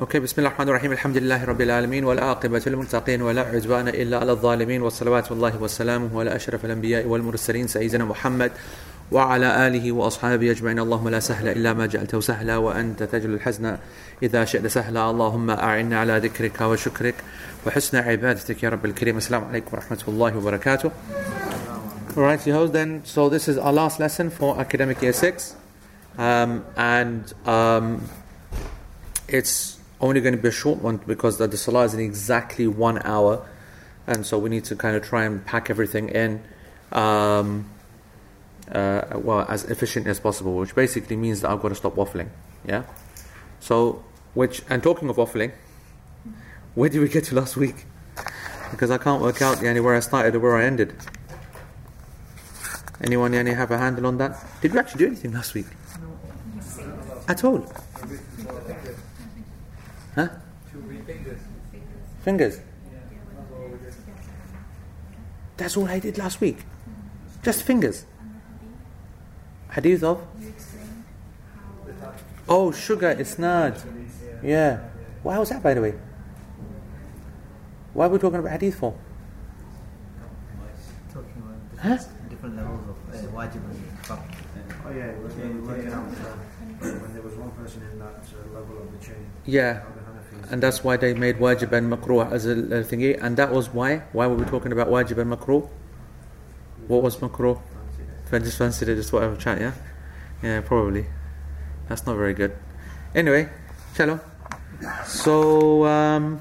أوكي بسم الله الرحمن الرحيم الحمد لله رب العالمين والعاقبة للمتقين ولا عدوان الا على الظالمين والصلوات الله وسلامه على اشرف الانبياء والمرسلين سيدنا محمد وعلى اله واصحابه اجمعين اللهم لا سهل الا ما جعلته سهلا وانت تجل الحزن اذا شئت سهلا اللهم اعنا على ذكرك وشكرك وحسن عبادتك يا رب الكريم السلام عليكم ورحمة الله وبركاته Alright, you then, so this is our last lesson for academic year 6 um, and um, it's only going to be a short one because the, the salah is in exactly one hour, and so we need to kind of try and pack everything in, um, uh, well, as efficiently as possible. Which basically means that I've got to stop waffling. Yeah. So, which and talking of waffling, where did we get to last week? Because I can't work out yani, where I started or where I ended. Anyone yani, have a handle on that? Did we actually do anything last week? At all? Huh? Fingers. Fingers. That's all I did last week. Just fingers. Hadith of? Oh, sugar, isnad. Yeah. Why was that, by the way? Why are we talking about hadith for? Talking about Huh? different, different levels of uh, wajib. Oh yeah, it was when we out uh, when there was one person in that uh, level of the chain. Yeah. And that's why they made wajib and makruh as a, thingy. And that was why? Why were we talking about wajib and makruh? What was makruh? I just fancied it, just whatever chat, yeah? Yeah, probably. That's not very good. Anyway, shalom. So, um,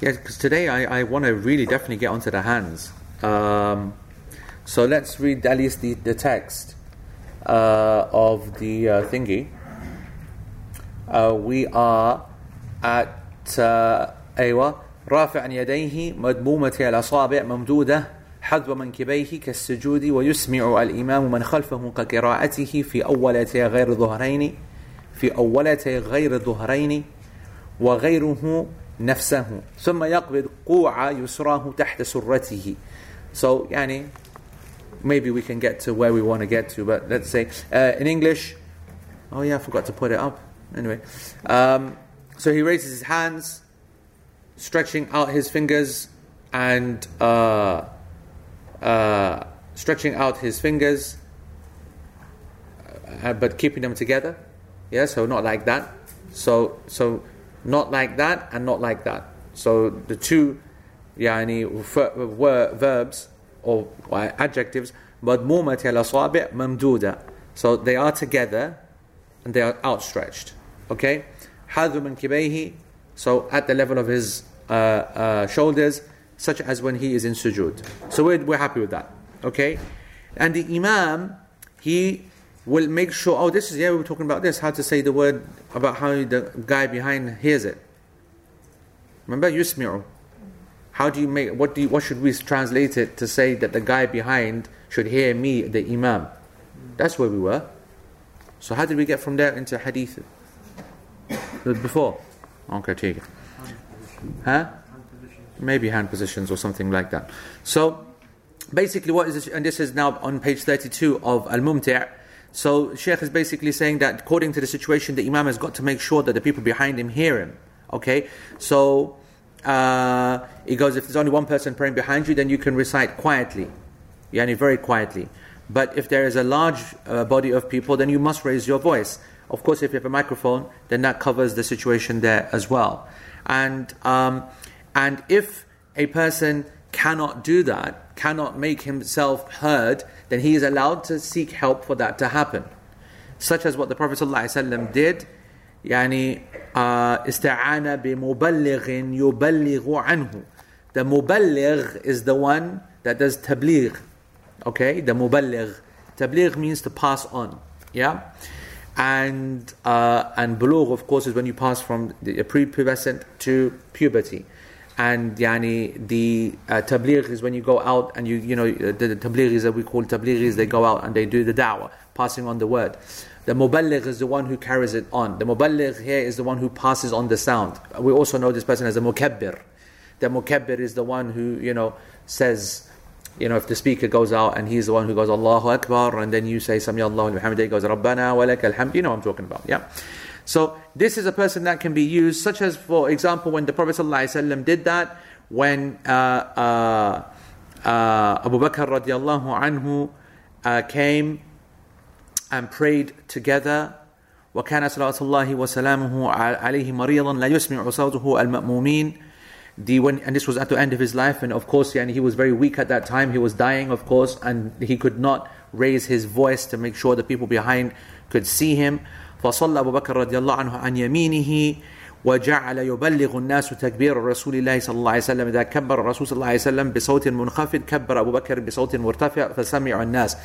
yeah, because today I, I want to really definitely get onto the hands. Um, so let's read at least the, the text uh, of the uh, thingy. Uh, we are at uh, أيوة. رافعا يديه مدمومة الأصابع ممدودة حذو منكبيه كالسجود ويسمع الإمام من خلفه كقراءته في أولتي غير ظهرين في أولتي غير ظهرين وغيره نفسه. ثم يقبض قوع يسراه تحت سرته. So يعني maybe we can get to where we want to get to but let's say uh, in English oh yeah I forgot to put it up. anyway um, so he raises his hands stretching out his fingers and uh, uh, stretching out his fingers uh, but keeping them together yeah so not like that so so not like that and not like that so the two يعني ver- ver- verbs or adjectives مضمومة الأصابع ممدودة so they are together and they are outstretched Okay, hadhuman kibehi. kibayhi, so at the level of his uh, uh, shoulders, such as when he is in sujud. So we're, we're happy with that. Okay, and the imam he will make sure. Oh, this is yeah, we were talking about this. How to say the word about how the guy behind hears it. Remember yusmi'u. How do you make? What do you, What should we translate it to say that the guy behind should hear me, the imam? That's where we were. So how did we get from there into hadith? Before? Okay take it huh? Maybe hand positions or something like that. So basically what is this, and this is now on page 32 of al-mumti' so sheikh is basically saying that according to the situation the imam has got to make sure that the people behind him hear him okay? So uh, he goes if there's only one person praying behind you then you can recite quietly. Yani very quietly. But if there is a large uh, body of people then you must raise your voice of course if you have a microphone then that covers the situation there as well and um, and if a person cannot do that cannot make himself heard then he is allowed to seek help for that to happen such as what the prophet ﷺ did يعني uh, استعان بمبلغ يبلغ عنه the مبلغ is the one that does tabligh okay the muballigh tabligh means to pass on yeah and uh, and bulugh of course is when you pass from the prepubescent to puberty. And yani the uh, tabligh is when you go out and you you know the, the tablighis that we call tablighis they go out and they do the da'wah passing on the word. The muballigh is the one who carries it on. The muballigh here is the one who passes on the sound. We also know this person as a mukabbir. The mukabbir is the one who you know says you know, if the speaker goes out and he's the one who goes Allahu Akbar, and then you say Sami Allahu Muhammad, he goes Rabbana wa lakal hamd, you know what I'm talking about, yeah. So this is a person that can be used, such as, for example, when the Prophet ﷺ did that, when uh, uh, uh, Abu Bakr radiallahu anhu uh, came and prayed together وكان صلوات الله وسلامه عليه مريضا لا يسمع صوته المأمومين the when and this was at the end of his life and of course yeah, and he was very weak at that time he was dying of course and he could not raise his voice to make sure the people behind could see him فصلى أبو بكر رضي الله عنه عن يمينه وجعل يبلغ الناس تكبير رسول الله صلى الله عليه وسلم إذا كبر الرسول صلى الله عليه وسلم بصوت منخفض كبر أبو بكر بصوت مرتفع فسمع الناس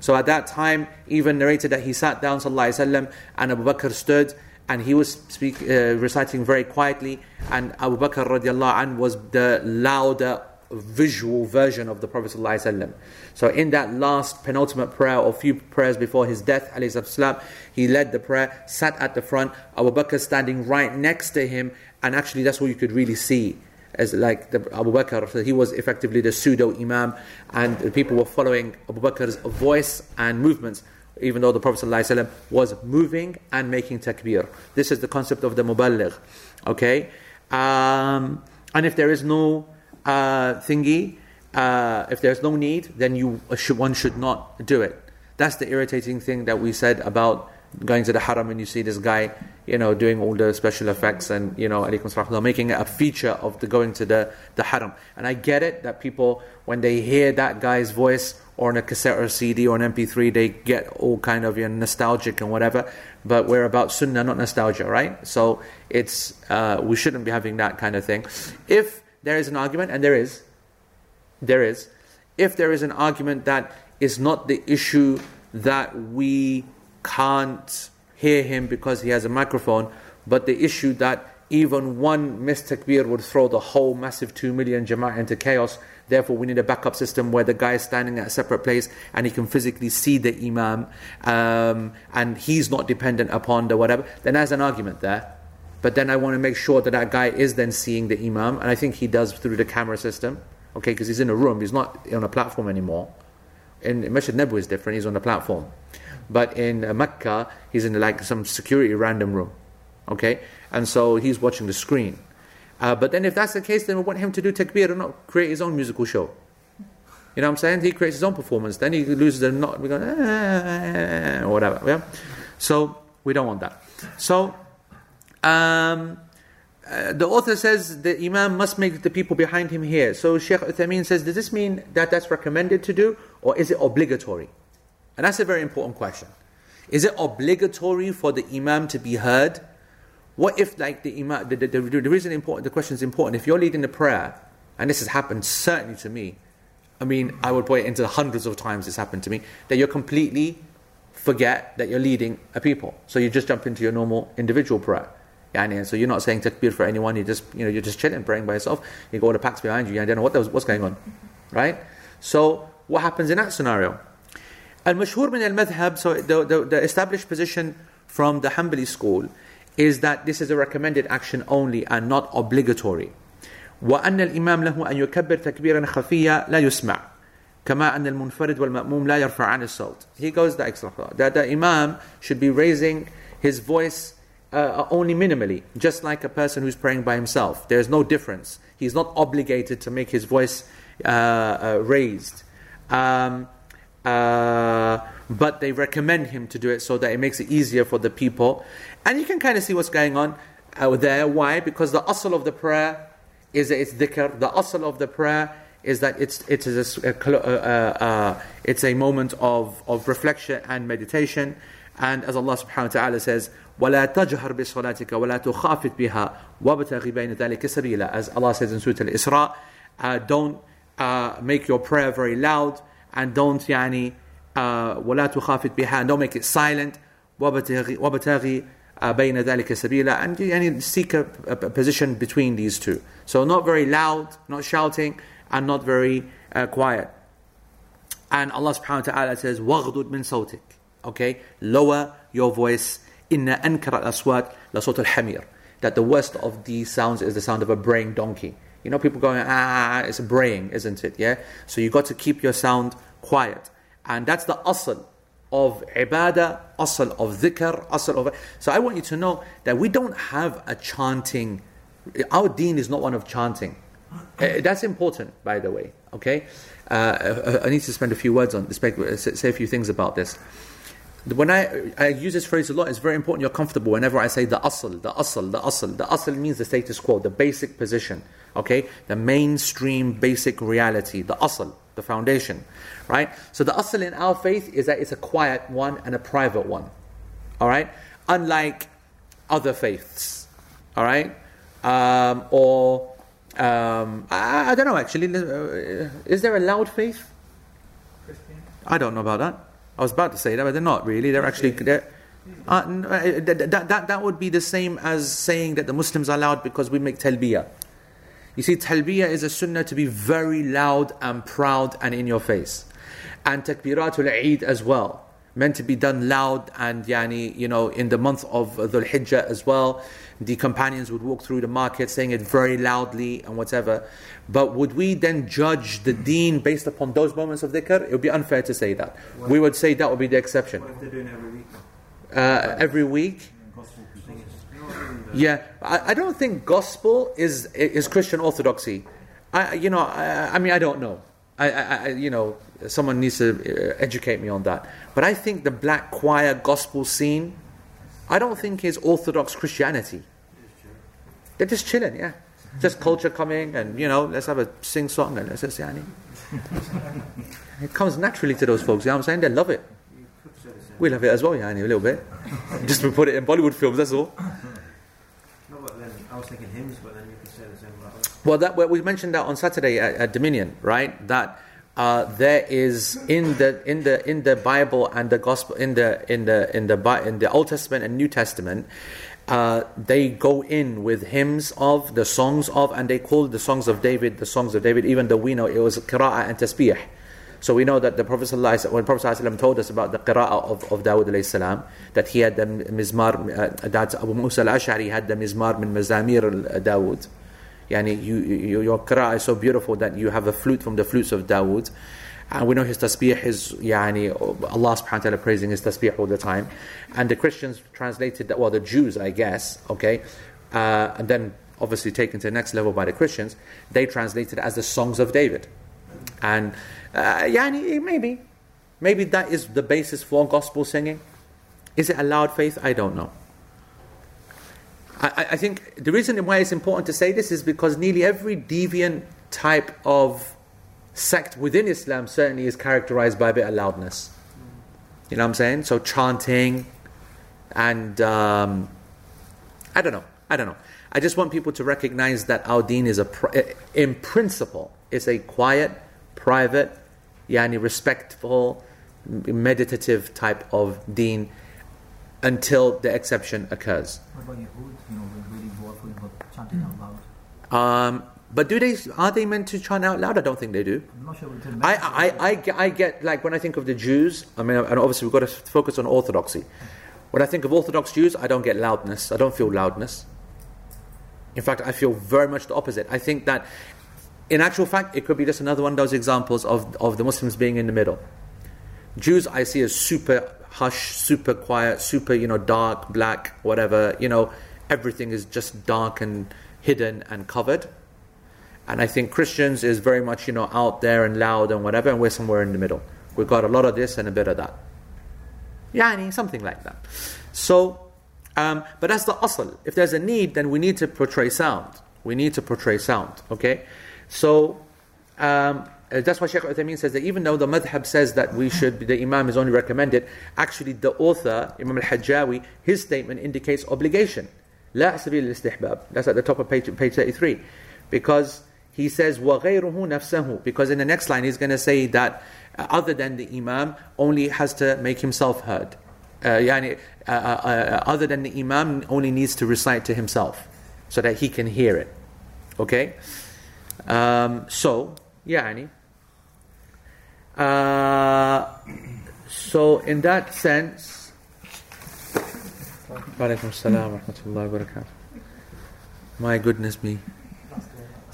So at that time even narrated that he sat down صلى الله عليه وسلم and Abu Bakr stood and he was speak, uh, reciting very quietly and Abu Bakr radiallahu anh was the louder visual version of the Prophet ﷺ. So in that last penultimate prayer or few prayers before his death, والسلام, he led the prayer, sat at the front, Abu Bakr standing right next to him, and actually that's what you could really see. As like the Abu Bakr, so he was effectively the pseudo imam, and the people were following Abu Bakr's voice and movements, even though the Prophet ﷺ was moving and making takbir. This is the concept of the muballigh. Okay, um, and if there is no uh, thingy, uh, if there's no need, then you should, one should not do it. That's the irritating thing that we said about going to the haram and you see this guy, you know, doing all the special effects and, you know, making it a feature of the going to the, the haram. And I get it that people, when they hear that guy's voice or on a cassette or CD or an MP3, they get all kind of you know, nostalgic and whatever. But we're about sunnah, not nostalgia, right? So it's, uh, we shouldn't be having that kind of thing. If there is an argument, and there is, there is, if there is an argument that is not the issue that we can't hear him because he has a microphone, but the issue that even one missed takbir would throw the whole massive 2 million jama'ah into chaos. Therefore, we need a backup system where the guy is standing at a separate place and he can physically see the imam um, and he's not dependent upon the whatever. Then there's an argument there. But then I want to make sure that that guy is then seeing the imam, and I think he does through the camera system, okay, because he's in a room, he's not on a platform anymore. In Masjid Nabawi is different, he's on a platform. But in uh, Mecca, he's in like some security random room, okay? And so he's watching the screen. Uh, but then if that's the case, then we want him to do takbir and not create his own musical show. You know what I'm saying? He creates his own performance. Then he loses the not, we go, ah, whatever. Yeah? So we don't want that. So um, uh, the author says the Imam must make the people behind him hear. So Sheikh Uthaymeen says, does this mean that that's recommended to do or is it obligatory? And that's a very important question. Is it obligatory for the Imam to be heard? What if, like the Imam, the, the, the, the reason important, the question is important, if you're leading the prayer, and this has happened certainly to me, I mean, I would put it into hundreds of times this happened to me, that you're completely forget that you're leading a people. So you just jump into your normal individual prayer. Yani, so you're not saying takbir for anyone, you just you know, you're just chilling, praying by yourself. You go the packs behind you, you don't know what was, what's going on. Right? So what happens in that scenario? Al-mashhur min al-madhhab, so the, the, the established position from the Hanbali school is that this is a recommended action only and not obligatory. وأن الإمام له أن يكبر تكبيرا خفيا لا يسمع كما أن المنفرد والمأموم لا يرفع عن الصوت. He goes the extra that the Imam should be raising his voice uh, only minimally, just like a person who's praying by himself. There's no difference. He's not obligated to make his voice uh, uh, raised. Um, uh, but they recommend him to do it so that it makes it easier for the people. And you can kind of see what's going on uh, there. Why? Because the asl of the prayer is that it's dhikr. The asl of the prayer is that it's, it's, a, uh, it's a moment of, of reflection and meditation. And as Allah subhanahu wa ta'ala says, ولا تجهر بصلاتك ولا تخافت بها وابتغي بين ذلك سبيلا as Allah says in Surah Al-Isra uh, don't uh, make your prayer very loud and don't يعني uh, ولا تخافت بها and don't make it silent وابتغي, وابتغي uh, بين ذلك سبيلا and يعني seek a, a, position between these two so not very loud not shouting and not very uh, quiet and Allah subhanahu wa ta'ala says وَغْضُدْ مِن صَوْتِك okay lower your voice إن أنكر الأصوات لصوت الحمير that the worst of these sounds is the sound of a braying donkey. You know, people going, ah, it's braying, isn't it? Yeah? So you got to keep your sound quiet. And that's the asl of ibadah, asl of dhikr, asl of. So I want you to know that we don't have a chanting. Our deen is not one of chanting. Uh, that's important, by the way. Okay, uh, uh, I need to spend a few words on this, say a few things about this. When I, I use this phrase a lot, it's very important you're comfortable whenever I say the asl, the asl, the asl. The asl means the status quo, the basic position, okay? The mainstream basic reality, the asl, the foundation, right? So the asl in our faith is that it's a quiet one and a private one, all right? Unlike other faiths, all right? Um, or, um, I, I, don't know actually, uh, is there a loud faith? Christian? I don't know about that. I was about to say that, but they're not really. They're actually. They're, uh, uh that, that, that, that would be the same as saying that the Muslims are loud because we make talbiyah. You see, talbiyah is a sunnah to be very loud and proud and in your face. And takbiratul Eid as well. Meant to be done loud and yani, you know, in the month of Dhul Hijjah as well. The companions would walk through the market saying it very loudly and whatever. But would we then judge the deen based upon those moments of dhikr? It would be unfair to say that. What we would say that would be the exception. What if they're doing every week? Uh, every week? Yeah, I, I, don't think gospel is is Christian orthodoxy. I, you know, I, I mean, I don't know. I, I, you know, someone needs to uh, educate me on that. But I think the black choir gospel scene, I don't think is Orthodox Christianity. They're just chilling, yeah. Just culture coming and, you know, let's have a sing song and let's just, yani. it comes naturally to those folks, you know what I'm saying? They love it. We love it as well, yani, a little bit. just put it in Bollywood films, that's all. Was thinking hymns, but then you could say the same about Well, that, well, we mentioned that on Saturday at, at Dominion, right? That uh, there is in the in the in the Bible and the gospel in the in the in the in the Old Testament and New Testament, uh, they go in with hymns of the songs of, and they call the songs of David the songs of David, even though we know it was qira'ah and tasbih. So we know that the Prophet when Prophet told us about the qira'ah of, of Dawud salam, that he had the mizmar, uh, that Abu Musa al-Ash'ari had the mizmar min mazamir Dawud. Yani you, you, your qira'ah is so beautiful that you have a flute from the flutes of Dawud. And we know his tasbih is yani, Allah subhanahu wa ta'ala praising his tasbih all the time. And the Christians translated that, well, the Jews, I guess, okay, uh, and then obviously taken to the next level by the Christians, they translated as the songs of David. And uh, yani, maybe, maybe that is the basis for gospel singing. Is it a loud faith? I don't know. I, I think the reason why it's important to say this is because nearly every deviant type of sect within Islam certainly is characterized by a bit of loudness. You know what I'm saying? So chanting and um, I don't know. I don't know. I just want people to recognize that our deen is a, in principle, it's a quiet, private, yani respectful, meditative type of deen until the exception occurs. What about Yahud? You know, really about chanting out loud. Um, but do they are they meant to chant out loud? I don't think they do. I'm not sure I, I, I, I, get like when I think of the Jews. I mean, and obviously we've got to focus on orthodoxy. When I think of Orthodox Jews, I don't get loudness. I don't feel loudness. In fact, I feel very much the opposite. I think that, in actual fact, it could be just another one of those examples of, of the Muslims being in the middle. Jews I see as super hush, super quiet, super, you know, dark, black, whatever. You know, everything is just dark and hidden and covered. And I think Christians is very much, you know, out there and loud and whatever, and we're somewhere in the middle. We've got a lot of this and a bit of that. Yani, something like that. So, um, but that's the asl. If there's a need, then we need to portray sound. We need to portray sound, okay? So, um, that's why Shaykh Uthaymeen says that even though the madhab says that we should, the imam is only recommended, actually the author, Imam al-Hajjawi, his statement indicates obligation. لا سبيل الاستحباب. That's at the top of page, page 33. Because he says وَغَيْرُهُ نَفْسَهُ because in the next line he's going to say that uh, other than the imam only has to make himself heard uh, yani, uh, uh, uh, other than the imam only needs to recite to himself so that he can hear it okay Um, so yani uh, so in that sense my goodness me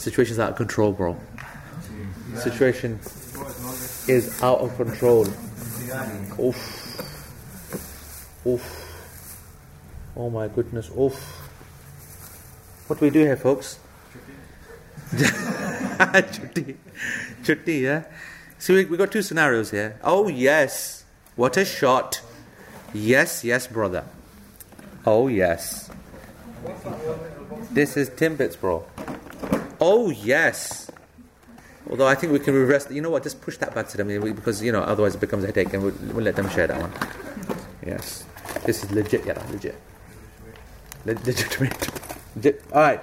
Situation's out of control, bro. Situation is out of control. Oof. Oof. Oh my goodness. Oof. What do we do here, folks? Chutti. Chutti, yeah? See, we, we got two scenarios here. Oh, yes. What a shot. Yes, yes, brother. Oh, yes. This is Timbits, bro. Oh, yes. Although I think we can reverse. You know what? Just push that back to them because you know otherwise it becomes a headache, and we'll, we'll let them share that one. Yes, this is legit. Yeah, legit. Le- legitimate. Legit. All right.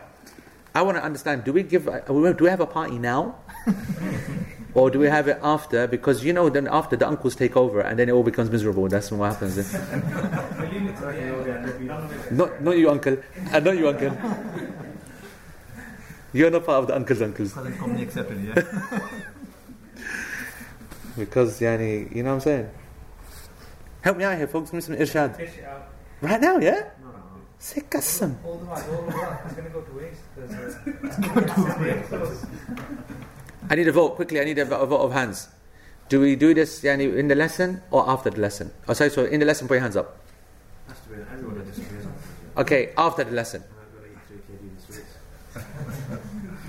I want to understand. Do we give? Do we have a party now, or do we have it after? Because you know, then after the uncles take over, and then it all becomes miserable. That's what happens. not, not you, uncle. Uh, not you, uncle. You're not part of the uncles, uncles. Because it's company accepted, yeah. Because, yani, you know what I'm saying? Help me out here, folks. Give me some irshad. Right now, yeah? A- I need a vote, quickly. I need a, vote of hands. Do we do this yani, in the lesson or after the lesson? Oh, sorry, so in the lesson, put your hands up. Okay, after the lesson.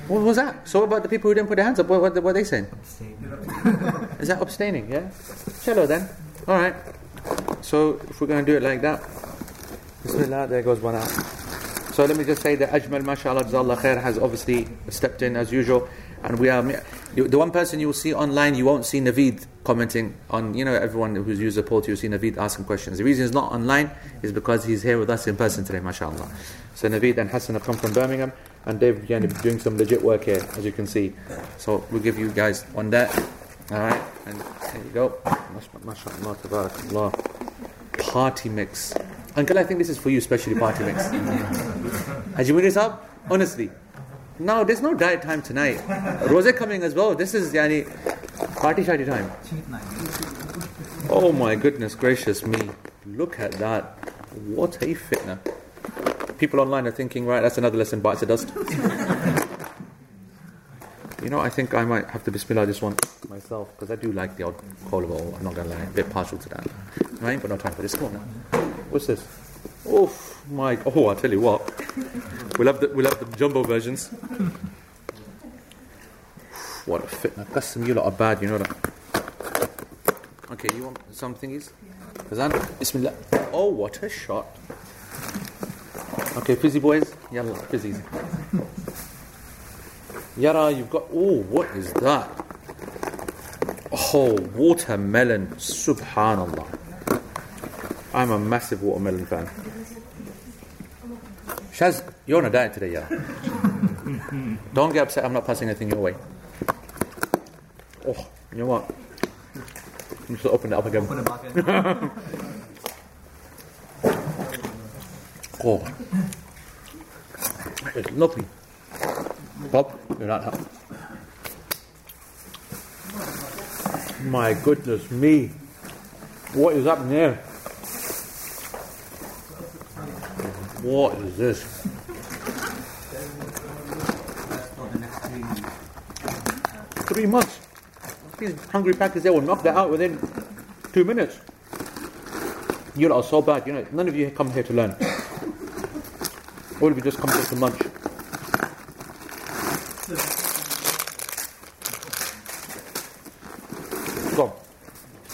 What was that? So, about the people who didn't put their hands up? What, what, what are they saying? Is that abstaining? Yeah. Shallow then. All right. So if we're going to do it like that, Bismillah. There goes one out. So let me just say that Ajmal, mashallah, Jazakallah khair, has obviously stepped in as usual, and we are the one person you will see online. You won't see Naveed commenting on. You know, everyone who's used the poll, you'll see Naveed asking questions. The reason he's not online is because he's here with us in person today, mashallah. So Naveed and Hassan have come from Birmingham, and they've been doing some legit work here, as you can see. So we'll give you guys one there. All right, and there you go. Mashallah, tabarakallah. Party mix. Uncle, I think this is for you, especially party mix. Had you bring this up? Honestly. No, there's no diet time tonight. Rosé coming as well. This is yani party sharty time. Oh my goodness gracious me. Look at that. What a fitna. People online are thinking, right, that's another lesson, bites the dust. you know, I think I might have to bismillah this one myself, because I do like the odd bowl, I'm not to lie, a bit partial to that. I ain't got no time for this. Now. What's this? Oh my, oh, I'll tell you what. We'll have the, we'll have the jumbo versions. What a fitna. Custom, you lot are bad, you know that. Okay, you want some thingies? Kazan, Bismillah. Oh, what a shot. Okay, fizzy boys. Yalla, fizzies. Yara, you've got. Oh, what is that? Oh, watermelon. Subhanallah. I'm a massive watermelon fan. Shaz, you're on a diet today, Yara. Don't get upset, I'm not passing anything your way. Oh, you know what? I'm just open it up again. Put it back in. Oh, it's lovely. Bob, you're not helping. My goodness me. What is happening here? What is this? Three months. These hungry packers, they will knock that out within two minutes. You lot are so bad. You know, none of you come here to learn. All of you just come here to munch. Go.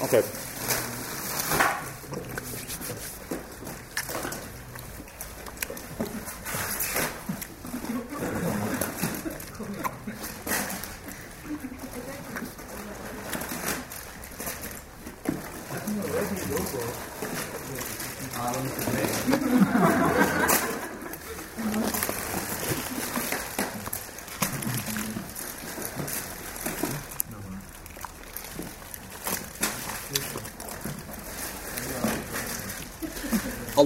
Okay.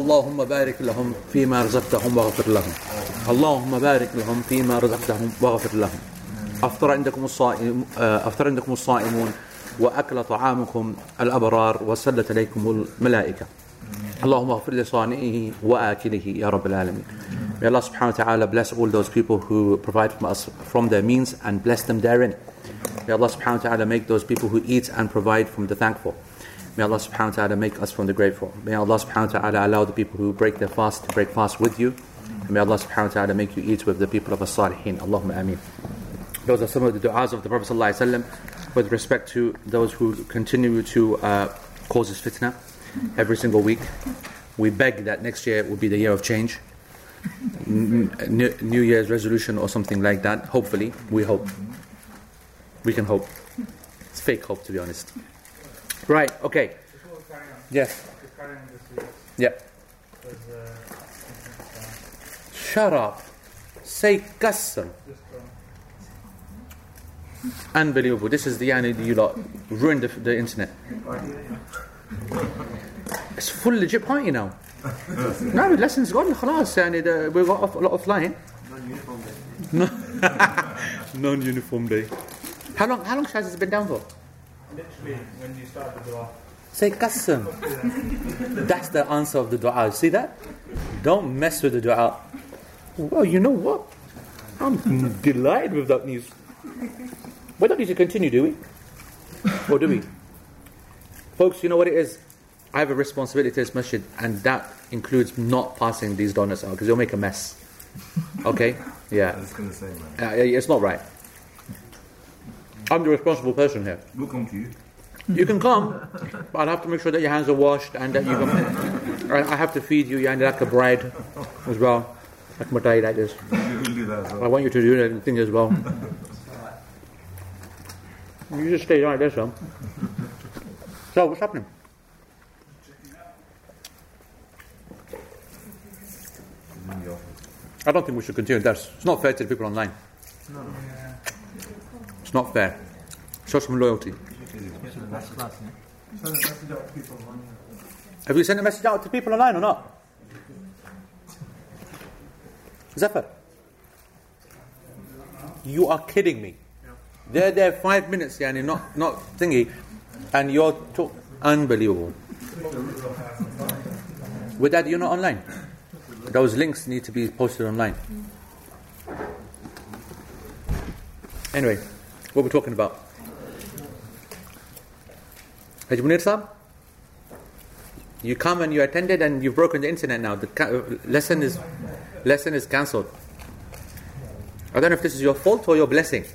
اللهم بارك لهم فيما رزقتهم واغفر لهم اللهم بارك لهم فيما رزقتهم واغفر لهم أفطر عندكم الصائم آه، أفطر عندكم الصائمون وأكل طعامكم الأبرار وسلت عليكم الملائكة اللهم اغفر لصانعه وآكله يا رب العالمين May Allah subhanahu wa ta'ala bless all those people who provide from us from their means and bless them therein. May Allah subhanahu wa ta'ala make those people who eat and provide from the thankful. May Allah subhanahu wa ta'ala make us from the grateful. May Allah subhanahu wa ta'ala allow the people who break their fast to break fast with you. And may Allah subhanahu wa ta'ala make you eat with the people of as-salihin. Allahumma ameen. Those are some of the du'as of the Prophet sallallahu with respect to those who continue to uh, cause this fitna every single week. We beg that next year will be the year of change. New New Year's resolution or something like that. Hopefully, we hope. We can hope. It's fake hope, to be honest. Right, okay. Before we carry on, Yes. to carry on this week, Yeah. because uh, Shut up. Say qasam. just um, Unbelievable. This is the yani you lot ruined the, the internet. It's full legit party now. now the lessons gone. خلاص يعني the, we got off, a lot offline. Non-uniform day. How long? How long has it been down for? Literally when you start the dua. Say qasam. That's the answer of the dua. See that? Don't mess with the dua. Well, you know what? I'm delighted with that news. We don't need to continue, do we? Or do we? Folks, you know what it is? I have a responsibility to this masjid, and that includes not passing these donuts out because you'll make a mess. Okay? Yeah. I was gonna say, man. Uh, it's not right. I'm the responsible person here. We'll come to you. You can come, but I'll have to make sure that your hands are washed and that you can. I I have to feed you, yeah, and like a bride as well, like Matai like this. We'll do that as I want you to do that thing as well. You just stay like this, huh? So what's happening? In the office. I don't think we should continue that. It's not fair to the people online. It's not fair. Show some loyalty. Yeah? Have you sent a message out to people online or not? Zafar, you are kidding me. They're there five minutes, yani not not thingy, and you're talk unbelievable. With that, you're not online. Those links need to be posted online. Anyway, what we're talking about? Hajj Munir Saab? You come and you attended and you've broken the internet now. The ca- uh, lesson is lesson is cancelled. I don't know if this is your fault or your blessing.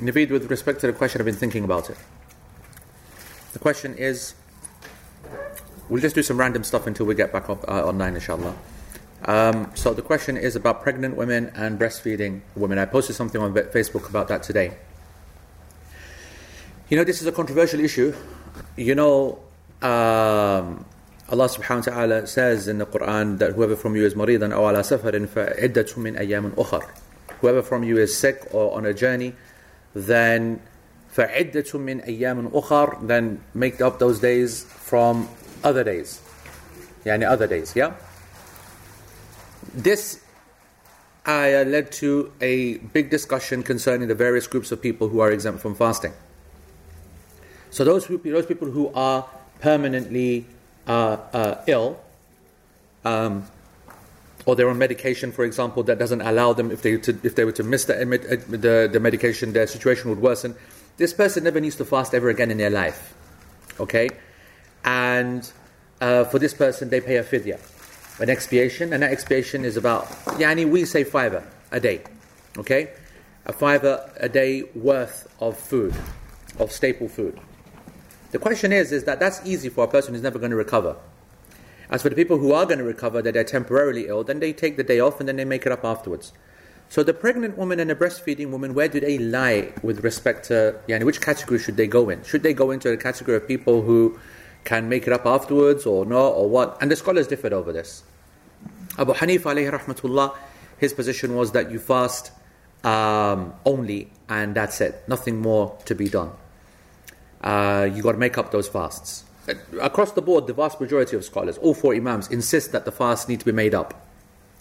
Naveed, with respect to the question, I've been thinking about it. The question is, we'll just do some random stuff until we get back up uh, online, inshallah. Um, so the question is about pregnant women and breastfeeding women. I posted something on Facebook about that today. You know, this is a controversial issue. You know, um, Allah subhanahu wa ta'ala says in the Quran that whoever from you is maridan aw ala safarin fa'iddatun min ayyamin ukhar. Whoever from you is sick or on a journey, then fa'iddatun min ayyamin ukhar, then make up those days from other days. Yeah, yani other days, yeah? This ayah led to a big discussion concerning the various groups of people who are exempt from fasting. So those who, those people who are permanently uh, uh, ill, um, or they're on medication, for example, that doesn't allow them, if they to, if they were to miss the, uh, the the medication, their situation would worsen. This person never needs to fast ever again in their life. Okay, and uh, for this person, they pay a fidya, an expiation, and that expiation is about yani we say fiver a day. Okay, a fiver a day worth of food, of staple food. The question is, is that that's easy for a person who's never going to recover. As for the people who are going to recover, that they're temporarily ill, then they take the day off and then they make it up afterwards. So the pregnant woman and the breastfeeding woman, where do they lie with respect to, yani, which category should they go in? Should they go into the category of people who can make it up afterwards or not, or what? And the scholars differed over this. Abu Hanifa alayhi rahmatullah, his position was that you fast um, only and that's it, nothing more to be done uh, you got to make up those fasts. Uh, Across the board, the vast majority of scholars, all four imams, insist that the fasts need to be made up.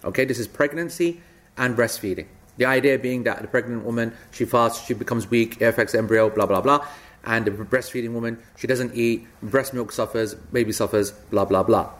Okay, this is pregnancy and breastfeeding. The idea being that the pregnant woman, she fasts, she becomes weak, it affects embryo, blah, blah, blah. And the breastfeeding woman, she doesn't eat, breast milk suffers, baby suffers, blah, blah, blah.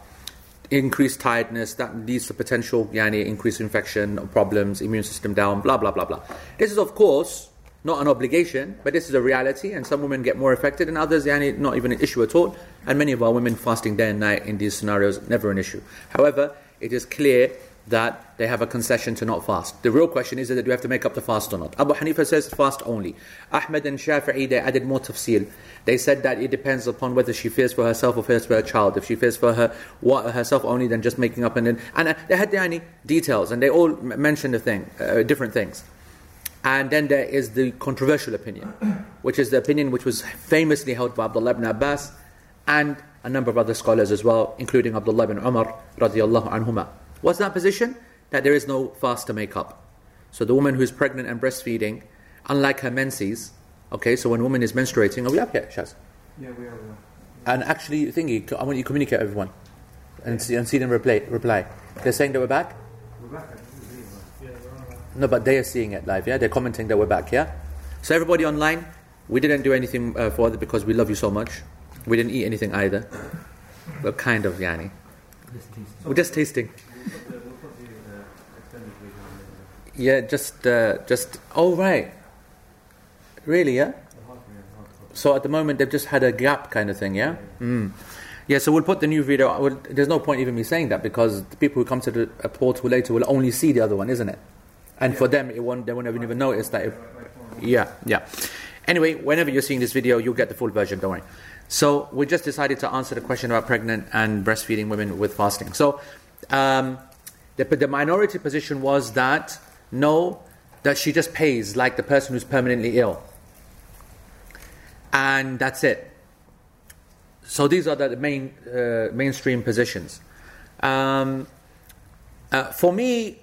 increased tiredness that leads to potential yani, increased infection problems, immune system down, blah blah blah blah. This is of course not an obligation, but this is a reality, and some women get more affected, and others yani, not even an issue at all. And many of our women fasting day and night in these scenarios never an issue. However, it is clear that they have a concession to not fast. The real question is that do you have to make up the fast or not? Abu Hanifa says fast only. Ahmed and Shafi'i, they added more tafsil. They said that it depends upon whether she fears for herself or fears for her child. If she fears for her what, herself only, then just making up and then. And uh, they had the any details, and they all mentioned a thing, uh, different things. And then there is the controversial opinion, which is the opinion which was famously held by Abdullah ibn Abbas and a number of other scholars as well, including Abdullah ibn Umar radiallahu anhuma. What's that position? That there is no fast to make up. So the woman who is pregnant and breastfeeding, unlike her menses, okay, so when a woman is menstruating, are we up yet, Shaz? Yeah, we are. We are. And actually, thingy, I want you to communicate everyone and see, and see them reply, reply. They're saying that we're back? We're on. No, but they are seeing it live, yeah? They're commenting that we're back, yeah? So everybody online, we didn't do anything uh, for it because we love you so much. We didn't eat anything either. But kind of, yani. Just. We're just tasting. Yeah, just, uh, just. Oh right. Really? Yeah. So at the moment they've just had a gap kind of thing. Yeah. Mm. Yeah. So we'll put the new video. Well, there's no point even me saying that because the people who come to the uh, portal later will only see the other one, isn't it? And for them, it won't. They won't even notice that. Yeah. Yeah. Anyway, whenever you're seeing this video, you'll get the full version. Don't worry. So we just decided to answer the question about pregnant and breastfeeding women with fasting. So um, the, the minority position was that no, that she just pays like the person who's permanently ill. And that's it. So these are the main uh, mainstream positions. Um, uh, for me,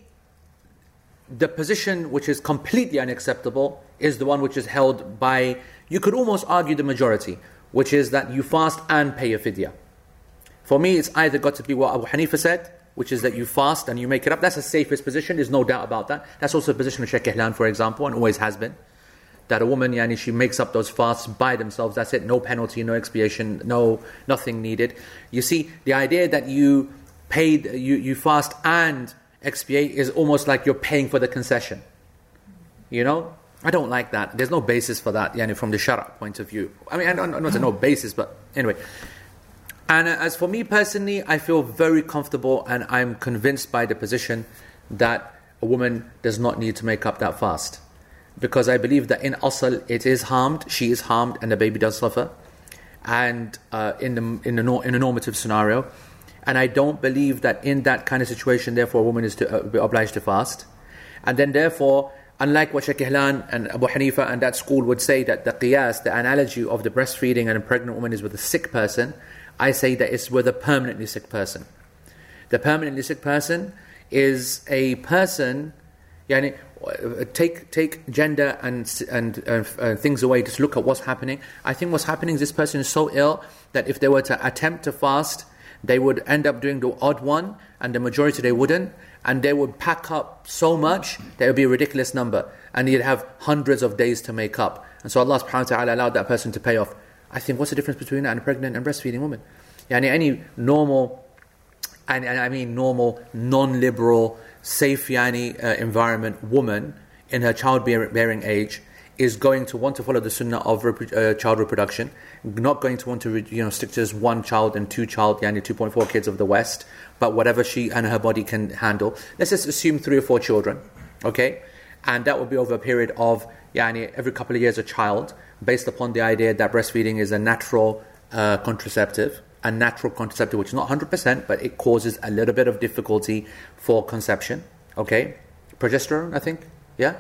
the position which is completely unacceptable is the one which is held by, you could almost argue the majority, which is that you fast and pay a fidya. For me, it's either got to be what Abu Hanifa said, which is that you fast and you make it up. That's the safest position, there's no doubt about that. That's also the position of Sheikh Ihlan, for example, and always has been. That a woman, yani, she makes up those fasts by themselves, that's it, no penalty, no expiation, no nothing needed. You see, the idea that you paid, you, you fast and expiate is almost like you're paying for the concession. You know? I don't like that. There's no basis for that, yani, from the Shara point of view. I mean, I don't, I don't no basis, but anyway. And as for me personally, I feel very comfortable and I'm convinced by the position that a woman does not need to make up that fast. Because I believe that in asal it is harmed, she is harmed, and the baby does suffer. And uh, in, the, in, the, in a normative scenario. And I don't believe that in that kind of situation, therefore, a woman is to, uh, be obliged to fast. And then, therefore, unlike what Sheikh Ihlan and Abu Hanifa and that school would say that the qiyas, the analogy of the breastfeeding and a pregnant woman is with a sick person, I say that it's with a permanently sick person. The permanently sick person is a person, yani, take take gender and and uh, uh, things away. Just look at what's happening. I think what's happening is this person is so ill that if they were to attempt to fast, they would end up doing the odd one, and the majority they wouldn't, and they would pack up so much that it would be a ridiculous number, and you'd have hundreds of days to make up. And so Allah Subhanahu wa Taala allowed that person to pay off. I think what's the difference between that and a pregnant and breastfeeding woman? Yani any normal, and, and I mean normal, non-liberal, safe yani, uh, environment woman in her childbearing age is going to want to follow the sunnah of repro- uh, child reproduction, not going to want to you know stick to just one child and two child, yani 2.4 kids of the West, but whatever she and her body can handle. Let's just assume three or four children, okay, and that would be over a period of yani every couple of years a child, based upon the idea that breastfeeding is a natural uh, contraceptive, a natural contraceptive which is not 100%, but it causes a little bit of difficulty for conception, okay, progesterone, I think, yeah,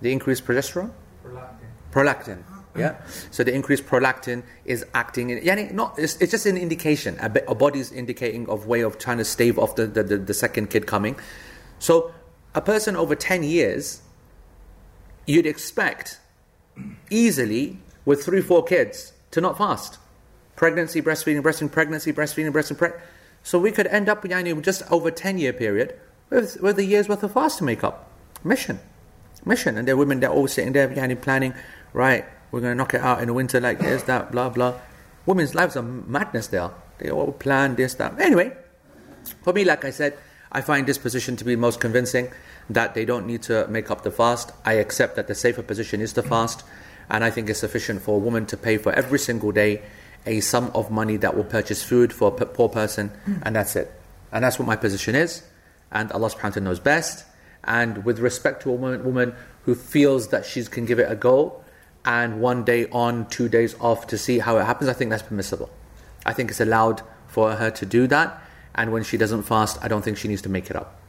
the increased progesterone Prolactin. prolactin. Yeah. So the increased prolactin is acting in. Yani not. It's, it's just an indication. A, a body's indicating of way of trying to stave off the, the, the, the second kid coming. So a person over ten years, you'd expect easily with three four kids to not fast. Pregnancy, breastfeeding, breastfeeding, pregnancy, breastfeeding, breastfeeding. Pre- so we could end up yani, just over ten year period with, with a year's worth of fast to make up. Mission mission. And there are women that are all sitting there behind planning, right, we're going to knock it out in the winter like this, that, blah, blah. Women's lives are madness there. They all plan this, that. Anyway, For me, like I said, I find this position to be most convincing that they don't need to make up the fast. I accept that the safer position is the fast, and I think it's sufficient for a woman to pay for every single day a sum of money that will purchase food for a poor person, and that's it. And that's what my position is, and Allah subhanahu wa ta'ala knows best. And with respect to a woman, woman who feels that she can give it a go, and one day on, two days off to see how it happens, I think that's permissible. I think it's allowed for her to do that, and when she doesn't fast, I don't think she needs to make it up.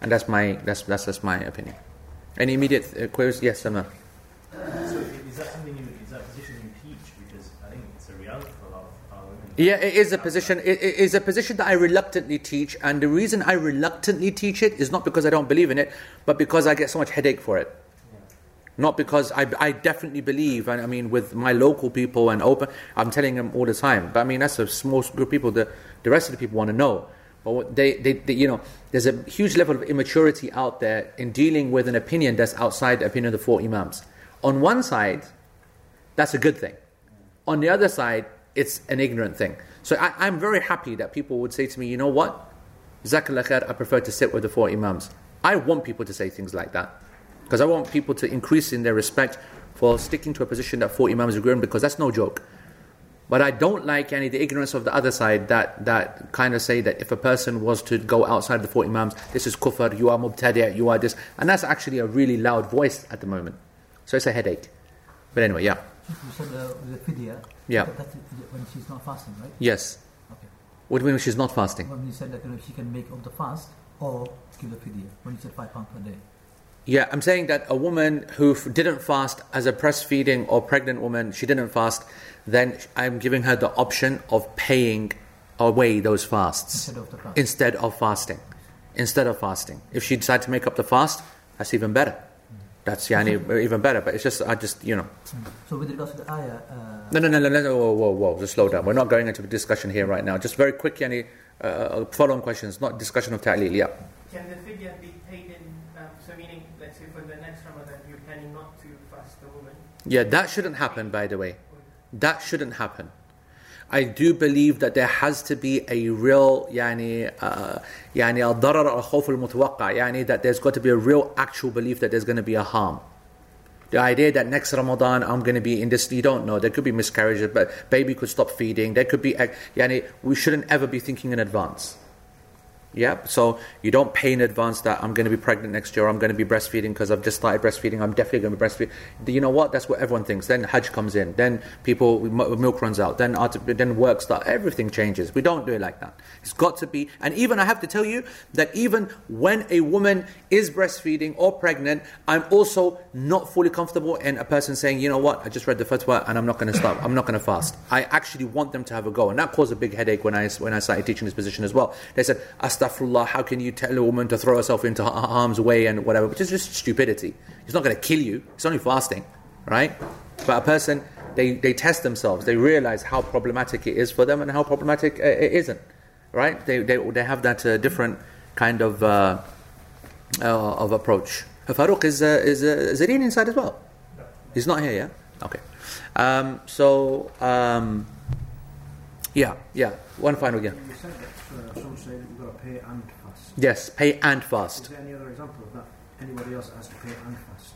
And that's my that's that's, that's my opinion. Any immediate uh, queries? Yes, Emma. So is that something you, is that position you teach? Because I think it's a reality for a lot of our women. Yeah, it is a position. It, it is a position that I reluctantly teach, and the reason I reluctantly teach it is not because I don't believe in it, but because I get so much headache for it. Not because I, I definitely believe, and I mean, with my local people and open, I'm telling them all the time. But I mean, that's a small group of people. The, the rest of the people want to know. But they, they, they, you know, there's a huge level of immaturity out there in dealing with an opinion that's outside the opinion of the four Imams. On one side, that's a good thing. On the other side, it's an ignorant thing. So I, I'm very happy that people would say to me, you know what? Jazakallah khair, I prefer to sit with the four Imams. I want people to say things like that. Because I want people to increase in their respect for sticking to a position that four Imams agree on, because that's no joke. But I don't like any the ignorance of the other side that, that kind of say that if a person was to go outside the four Imams, this is kufr, you are mubtadi', you are this. And that's actually a really loud voice at the moment. So it's a headache. But anyway, yeah. You said uh, the fidya. Yeah. that- when she's not fasting, right? Yes. Okay. What do you mean she's not fasting? When you said that you know, she can make up the fast or give the fidya. When you said five pounds per day. Yeah, I'm saying that a woman who f- didn't fast as a breastfeeding or pregnant woman, she didn't fast, then I'm giving her the option of paying away those fasts Instead of the fast. instead of fasting. Instead of fasting. If she decides to make up the fast, that's even better. That's yani, even better. But it's just, I just, you know. So with regards to the ayah, uh, No, no, no, no, no, whoa, whoa, whoa, just slow down. We're not going into a discussion here right now. Just very quick, yani, uh, follow-on questions, not discussion of ta'leel, yeah. Can the fidya be paid in, um, so meaning, let's say for the next Ramadan, you're planning not to fast the woman? Yeah, that shouldn't happen, by the way. That shouldn't happen. I do believe that there has to be a real يعني uh, يعني الضرر الخوف المتوقع يعني that there's got to be a real actual belief that there's going to be a harm. The idea that next Ramadan I'm going to be in this, you don't know. There could be miscarriages, but baby could stop feeding. There could be, yani, we shouldn't ever be thinking in advance. Yeah, so you don't pay in advance that I'm going to be pregnant next year, I'm going to be breastfeeding because I've just started breastfeeding, I'm definitely going to be breastfeeding. You know what? That's what everyone thinks. Then Hajj comes in, then people, milk runs out, then, then work starts, everything changes. We don't do it like that. It's got to be, and even I have to tell you that even when a woman is breastfeeding or pregnant, I'm also not fully comfortable in a person saying, you know what, I just read the fatwa and I'm not going to stop, I'm not going to fast. I actually want them to have a go. And that caused a big headache when I, when I started teaching this position as well. They said, astaghfirullah, how can you tell a woman to throw herself into har- harm's way and whatever, which is just stupidity. It's not going to kill you, it's only fasting, right? But a person, they, they test themselves, they realize how problematic it is for them and how problematic uh, it isn't, right? They, they, they have that uh, different kind of, uh, uh, of approach. Farouk is, uh, is uh, Zareen inside as well? He's not here, yeah? Okay. Um, so, um, yeah, yeah. One final, yeah. You said that uh, some say got to pay and fast. Yes, pay and Is fast. there any other example of that? Anybody else has to pay and fast?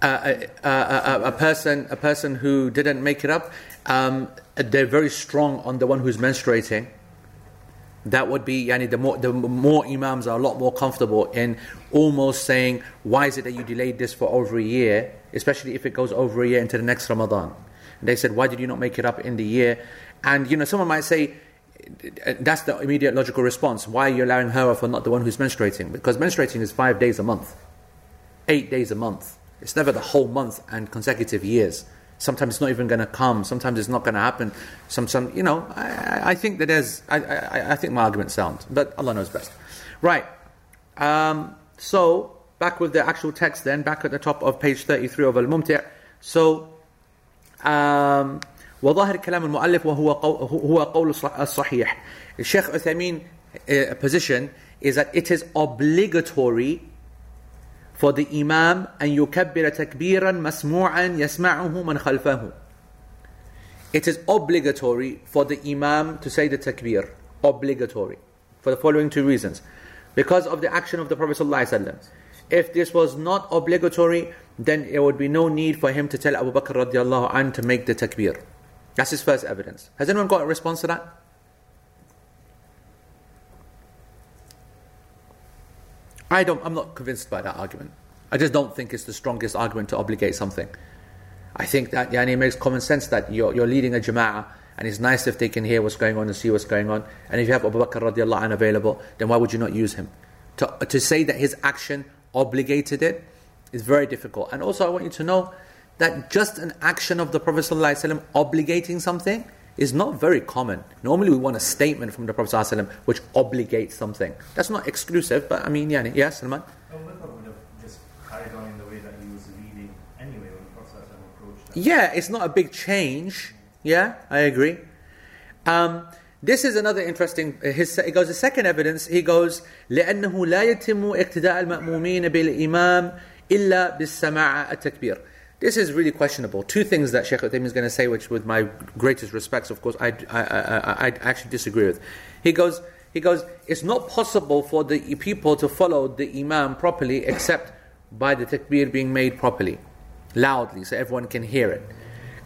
Uh, a, a, a, a person, a person who didn't make it up, um, they're very strong on the one who's menstruating. That would be, yani, the more the more imams are a lot more comfortable in almost saying, why is it that you delayed this for over a year, especially if it goes over a year into the next Ramadan? And they said, why did you not make it up in the year? And you know, someone might say, that's the immediate logical response. Why are you allowing her off for not the one who's menstruating? Because menstruating is five days a month, eight days a month. It's never the whole month and consecutive years. Sometimes it's not even going to come. Sometimes it's not going to happen. Some, some, you know. I, I- think that there's. I, I, I think my argument's sound, but Allah knows best. Right. Um, so back with the actual text. Then back at the top of page thirty-three of Al Mumti'. So. Um, وظاهر كلام المؤلف وهو قول هو قول الصح- الصحيح. الشيخ عثيمين uh, position is that it is obligatory for the imam أن يكبر تكبيرا مسموعا يسمعه من خلفه. It is obligatory for the imam to say the takbir. Obligatory. For for the following two reasons. Because of the action of the Prophet ﷺ. If this was not obligatory, then there would be no need for him to tell Abu Bakr radiallahu anh to make the takbir. That's his first evidence. Has anyone got a response to that? I don't, I'm not convinced by that argument. I just don't think it's the strongest argument to obligate something. I think that yani, it makes common sense that you're, you're leading a jama'ah and it's nice if they can hear what's going on and see what's going on. And if you have Abu Bakr radiallahu anh available, then why would you not use him? To, to say that his action obligated it is very difficult. And also, I want you to know that just an action of the Prophet ﷺ obligating something is not very common. Normally, we want a statement from the Prophet ﷺ which obligates something. That's not exclusive, but I mean, yeah, yes, Salman? Abu Bakr would have just carried on in the way that he was leading anyway when the Prophet approached. them. Yeah, it's not a big change. Yeah, I agree. Um, this is another interesting. uh, His, he goes the second evidence. He goes لأنه لا يتم اقتداء المأمومين بالإمام إلا بالسماع التكبير. This is really questionable. Two things that Sheikh Uthaymeen is going to say, which, with my greatest respects, of course, I, I, I, I actually disagree with. He goes, he goes, it's not possible for the people to follow the Imam properly except by the takbir being made properly, loudly, so everyone can hear it.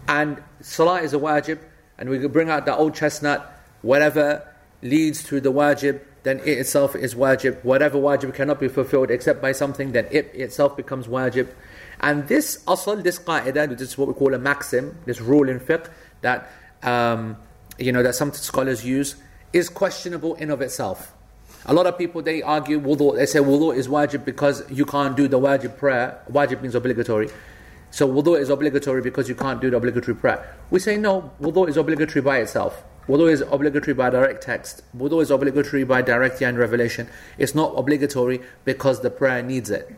And salah is a wajib, and we could bring out the old chestnut, whatever leads to the wajib, then it itself is wajib. Whatever wajib cannot be fulfilled except by something, then it itself becomes wajib. And this asl, this qa'idah, this is what we call a maxim, this rule in fiqh, that, um, you know, that some scholars use, is questionable in of itself. A lot of people, they argue wudu, they say wudu is wajib because you can't do the wajib prayer. Wajib means obligatory. So wudu is obligatory because you can't do the obligatory prayer. We say no, wudu is obligatory by itself. Wudu is obligatory by direct text. Wudu is obligatory by direct and revelation. It's not obligatory because the prayer needs it.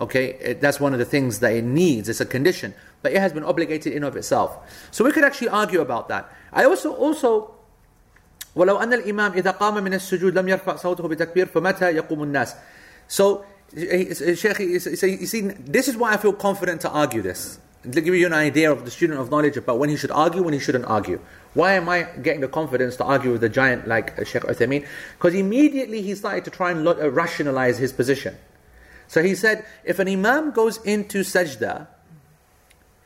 Okay, it, that's one of the things that it needs. It's a condition, but it has been obligated in of itself. So we could actually argue about that. I also also ولو أن الإمام إذا قام من السجود لم يرفع صوته بتكبير فمتى يقوم الناس So eh, eh, Sheikh, you see, this is why I feel confident to argue this. To give you an idea of the student of knowledge about when he should argue, when he shouldn't argue. Why am I getting the confidence to argue with a giant like Sheikh Uthaymeen? Because immediately he started to try and rationalize his position. So he said, if an imam goes into sajda,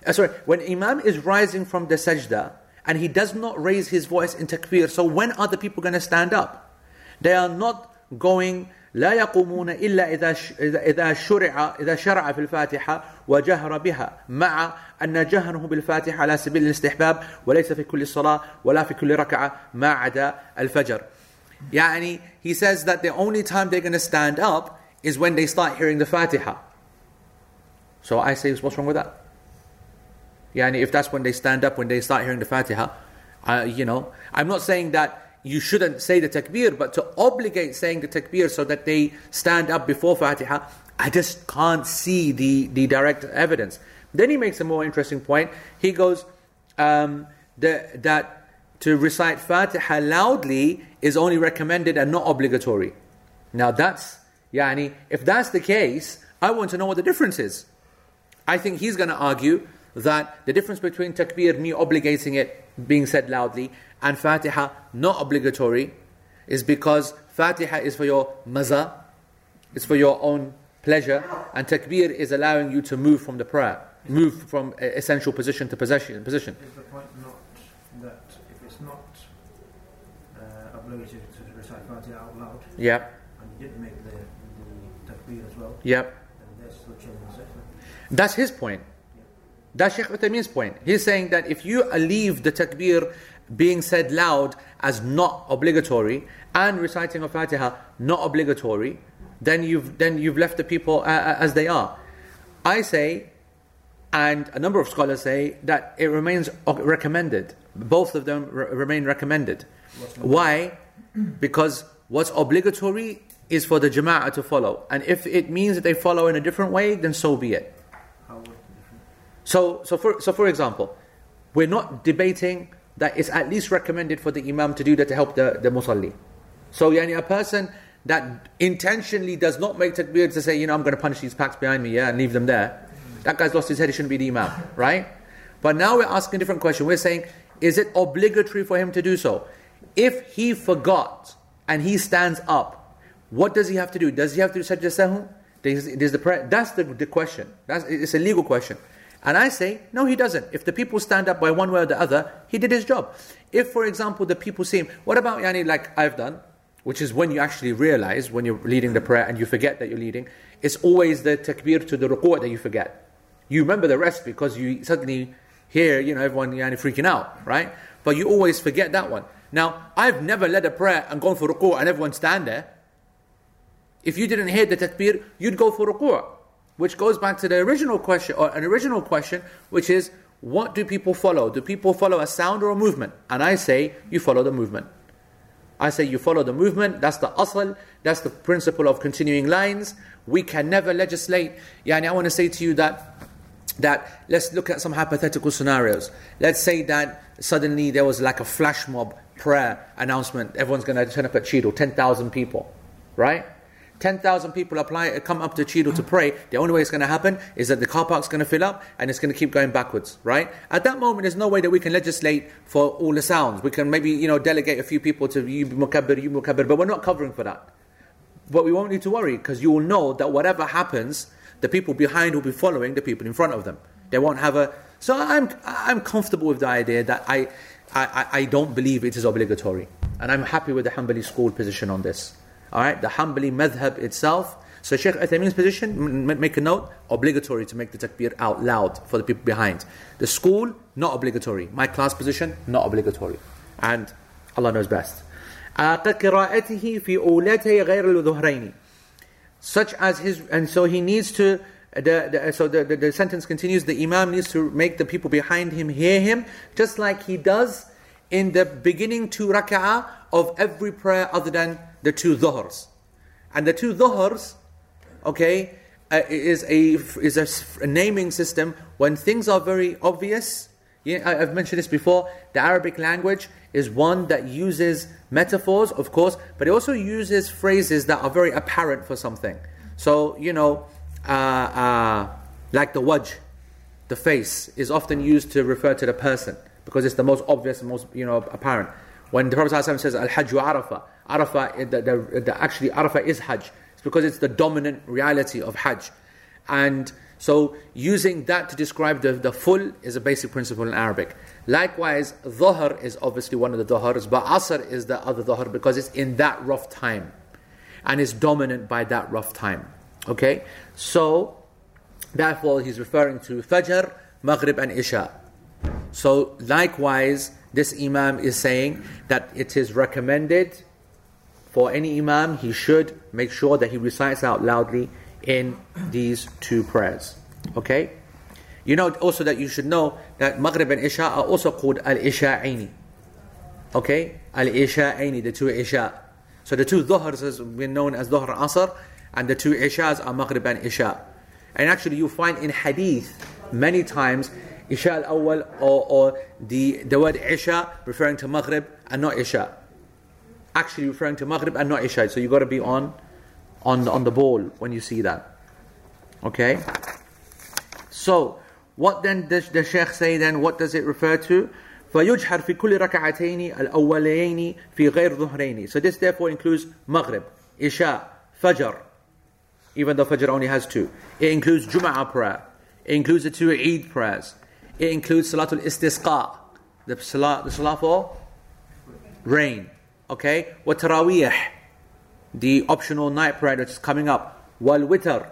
uh, sorry, when imam is rising from the sajda and he does not raise his voice in takbir, so when are the people going to stand up? They are not going لا يقومون إلا إذا إذا شرع إذا شرع في الفاتحة وجهر بها مع أن جهره بالفاتحة على سبيل الاستحباب وليس في كل صلاة ولا في كل ركعة ما عدا الفجر. يعني he says that the only time they're going to stand up is when they start hearing the Fatiha. So I say, what's wrong with that? Yani if that's when they stand up, when they start hearing the Fatiha, you know, I'm not saying that you shouldn't say the takbir, but to obligate saying the takbir so that they stand up before Fatiha, I just can't see the, the direct evidence. Then he makes a more interesting point. He goes um, the, that to recite Fatiha loudly is only recommended and not obligatory. Now that's, yani, if that's the case, I want to know what the difference is. I think he's going to argue that the difference between takbir, me obligating it, being said loudly, and Fatiha not obligatory is because Fatiha is for your maza, it's for your own pleasure, and takbir is allowing you to move from the prayer, move from a- essential position to possession, position. Is the point not that if it's not uh, obligatory to recite Fatiha out loud, Yep, and you didn't make the, the takbir as well, yep. That's his point. That's Sheikh Uthaymeen's point. He's saying that if you leave the takbir being said loud as not obligatory and reciting of Fatiha not obligatory, then you've then you've left the people uh, uh, as they are. I say, and a number of scholars say that it remains recommended. Both of them re- remain recommended. Why? Because what's obligatory is for the jama'ah to follow, and if it means that they follow in a different way, then so be it. So, so for so for example, we're not debating that it's at least recommended for the imam to do that to help the, the musalli. So, yani a person that intentionally does not make takbir to say, you know, I'm going to punish these packs behind me, yeah, and leave them there. That guy's lost his head. He shouldn't be the imam, right? But now we're asking a different question. We're saying, is it obligatory for him to do so? If he forgot and he stands up, what does he have to do? Does he have to do sajda? Does, does the prayer, that's the, the question. That's, it's a legal question. And I say, no, he doesn't. If the people stand up by one way or the other, he did his job. If, for example, the people see him, what about yani, like I've done, which is when you actually realize when you're leading the prayer and you forget that you're leading, it's always the takbir to the ruku' that you forget. You remember the rest because you suddenly hear, you know, everyone yani, freaking out, right? But you always forget that one. Now, I've never led a prayer and gone for ruku' and everyone stand there. If you didn't hear the takbir, you'd go for ruku'. Which goes back to the original question, or an original question, which is, what do people follow? Do people follow a sound or a movement? And I say, you follow the movement. I say you follow the movement, that's the asl, that's the principle of continuing lines. We can never legislate. Yani I want to say to you that that let's look at some hypothetical scenarios. Let's say that suddenly there was like a flash mob prayer announcement. Everyone's going to turn up at Chido, 10,000 people, right? 10,000 people apply, come up to Chido to pray. The only way it's going to happen is that the car park's going to fill up and it's going to keep going backwards, right? At that moment, there's no way that we can legislate for all the sounds. We can maybe, you know, delegate a few people to you mukabbir, you mukabbir, but we're not covering for that. But we won't need to worry because you will know that whatever happens, the people behind will be following the people in front of them. They won't have a. So I'm I'm comfortable with the idea that I I, I don't believe it is obligatory, and I'm happy with the Hanbali school position on this All right, the Hanbali madhab itself. So Sheikh Uthaymeen's position, m- make a note, obligatory to make the takbir out loud for the people behind. The school, not obligatory. My class position, not obligatory. And Allah knows best. Uh, كقراءته في أولتي غير الظهرين such as his and so he needs to the, the, so the, the, the sentence continues the imam needs to make the people behind him hear him just like he does in the beginning two rak'ah of every prayer other than the two dhuhrs and the two dhuhrs okay uh, is a is a, a naming system when things are very obvious yeah, I- I've mentioned this before. The Arabic language is one that uses metaphors, of course, but it also uses phrases that are very apparent for something. So, you know, uh, uh, like the wajh, the face, is often used to refer to the person because it's the most obvious and most, you know, apparent. When the Prophet ﷺ says, Al Hajj Arafah, Arafah, the, the, the, actually, Arafah is Hajj. It's because it's the dominant reality of Hajj. And so using that to describe the, the full is a basic principle in Arabic. Likewise, dhuhr is obviously one of the dhuhrs, but asr is the other dhuhr because it's in that rough time. And is dominant by that rough time. Okay? So, therefore he's referring to Fajr, Maghrib and Isha. So likewise, this Imam is saying that it is recommended for any Imam, he should make sure that he recites out loudly in these two prayers. Okay? You know also that you should know that Maghrib and Isha are also called Al-Isha'aini. Okay? Al-Isha'aini, the two Isha. So the two Dhuhrs has been known as Dhuhr Asr, and the two Ishas are Maghrib and Isha. And actually you find in Hadith many times Isha al-Awwal or, or the, the word Isha referring to Maghrib and not Isha. Actually referring to Maghrib and not Isha. So you got to be on, on, on the ball when you see that. Okay? So, what then does the Sheikh say then? What does it refer to? فيجحر في كل ركعتين الأولين في غير ظهرين. So this therefore includes Maghrib, Isha, Fajr, even though Fajr only has two. It includes Jum'ah prayer. It includes the two Eid prayers. It includes Salatul Istisqa, the salah, the salah for rain. Okay? Wa Taraweeh, the optional night prayer that's coming up. Wal Witr,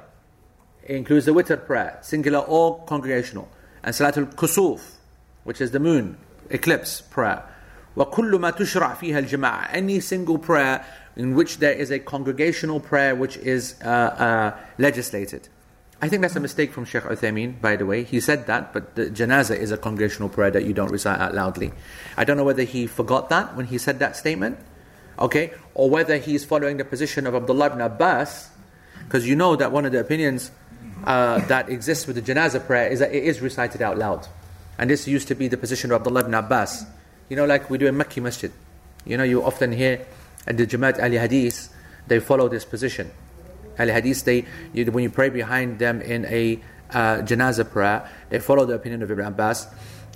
it includes the Witr prayer, singular or congregational. And Salatul Kusuf, which is the moon, eclipse prayer. وَكُلُّ مَا تُشْرَعْ فِيهَا الْجَمَاعَةِ Any single prayer in which there is a congregational prayer which is uh, uh, legislated. I think that's a mistake from Sheikh Uthaymeen, by the way. He said that, but the janazah is a congregational prayer that you don't recite out loudly. I don't know whether he forgot that when he said that statement, okay, or whether he's following the position of Abdullah ibn Abbas, because you know that one of the opinions uh, that exists with the janazah prayer is that it is recited out loud. And this used to be the position of Abdullah ibn Abbas. You know, like we do in Makki Masjid. You know, you often hear at the Jamaat Ahle Hadith, they follow this position. Ahle Hadith, they, you, when you pray behind them in a uh, janazah prayer, they follow the opinion of Ibn Abbas.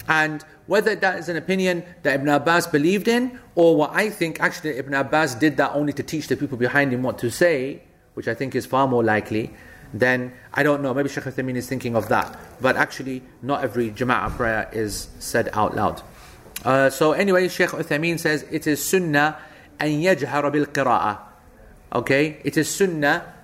And whether that is an opinion that Ibn Abbas believed in, or what I think actually Ibn Abbas did that only to teach the people behind him what to say, which I think is far more likely, then I don't know. Maybe Shaykh Uthaymeen is thinking of that. But actually, not every Jama'ah prayer is said out loud. Uh, so anyway, Shaykh Uthaymeen says it is sunnah an yajhara bil qira'ah. Okay, it is sunnah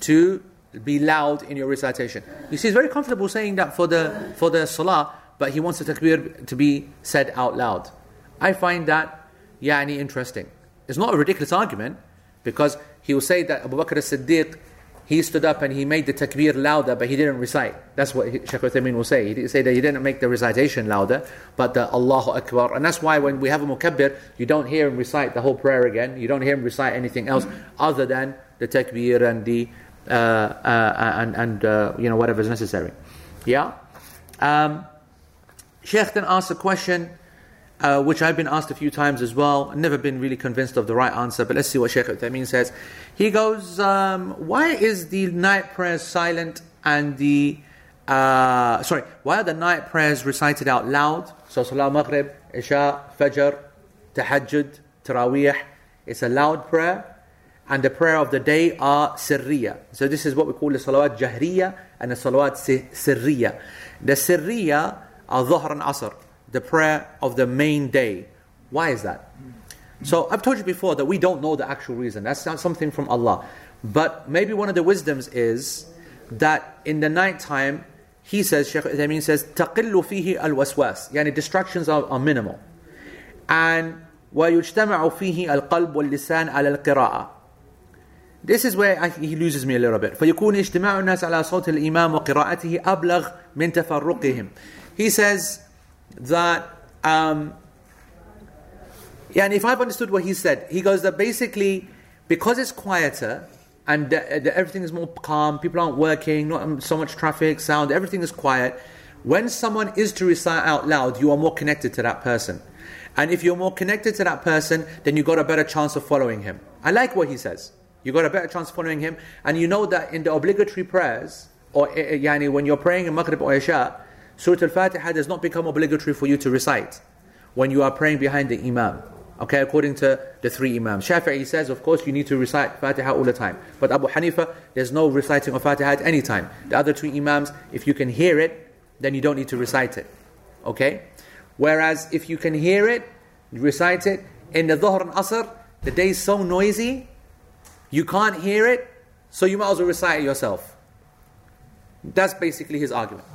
to be loud in your recitation. You see, he's very comfortable saying that for the for the salah, but he wants the takbir to be said out loud. I find that yani interesting. It's not a ridiculous argument because he will say that Abu Bakr as-Siddiq he stood up and he made the takbir louder, but he didn't recite. That's what Shaykh Uthaymeen will say. He didn't say that he didn't make the recitation louder, but the Allahu Akbar. And that's why when we have a mukabbir, you don't hear him recite the whole prayer again. You don't hear him recite anything else other than the takbir and the and and uh, you know whatever is necessary. Yeah. Um, Sheikh then asked a question. Uh, which I've been asked a few times as well. Never been really convinced of the right answer, but let's see what Sheikh Uthaymeen says. He goes, um, Why is the night prayers silent and the, uh, sorry, why are the night prayers recited out loud? So Salah Maghrib, Isha, Fajr, Tahajjud, Taraweeh, it's a loud prayer And the prayer of the day are sirriya. So this is what we call the salawat jahriya and the salawat si- sirriya. The sirriya are dhuhr and asr the prayer of the main day. Why is that? So I've told you before that we don't know the actual reason. That's not something from Allah. But maybe one of the wisdoms is that in the night time, he says, Shaykh Uthaymeen says, تَقِلُّ فِيهِ الْوَسْوَاسِ Yani distractions are, are minimal. And وَيُجْتَمَعُ فِيهِ الْقَلْبُ وَاللِّسَانِ عَلَى الْقِرَاءَةِ This is where I, he loses me a little bit. فيكون اجتماع الناس على صوت الإمام وقراءته أبلغ من تفرقهم. He says, that um, yeah, and if I've understood what he said, he goes that basically because it's quieter and the, the, everything is more calm, people aren't working, not so much traffic, sound, everything is quiet. When someone is to recite out loud, you are more connected to that person. And if you're more connected to that person, then you got a better chance of following him. I like what he says. You got a better chance following him, and you know that in the obligatory prayers, or uh, yani when you're praying in Maghrib or Isha, Surah Al-Fatiha does not become obligatory for you to recite when you are praying behind the Imam. Okay, according to the three Imams. Shafi'i says, of course, you need to recite Fatiha all the time. But Abu Hanifa, there's no reciting of Fatiha at any time. The other two Imams, if you can hear it, then you don't need to recite it. Okay? Whereas if you can hear it, recite it, in the Dhuhr and Asr, the day is so noisy, you can't hear it, so you might as well recite it yourself. That's basically his argument.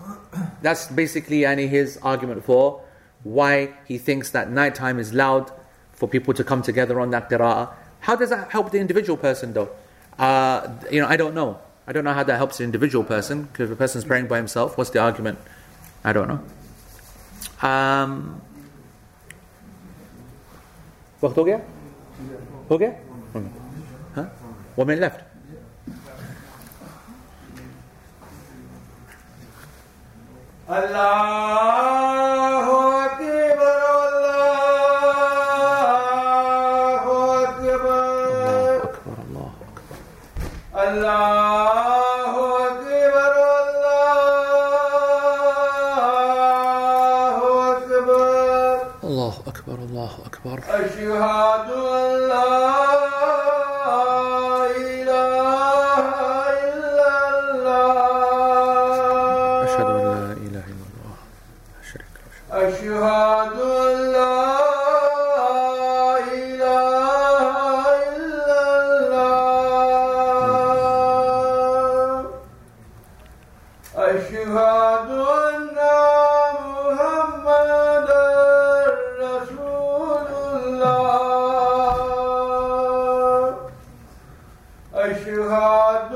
That's basically any his argument for why he thinks that nighttime is loud for people to come together on that qira'ah. How does that help the individual person though? Uh, you know, I don't know. I don't know how that helps the individual person because if a person's praying by himself, what's the argument? I don't know. Um, वक्त okay? One minute left الله أكبر الله أكبر أكبر الله أكبر. الله أكبر الله أكبر. الله أكبر الله أكبر. أشهد أن too hard,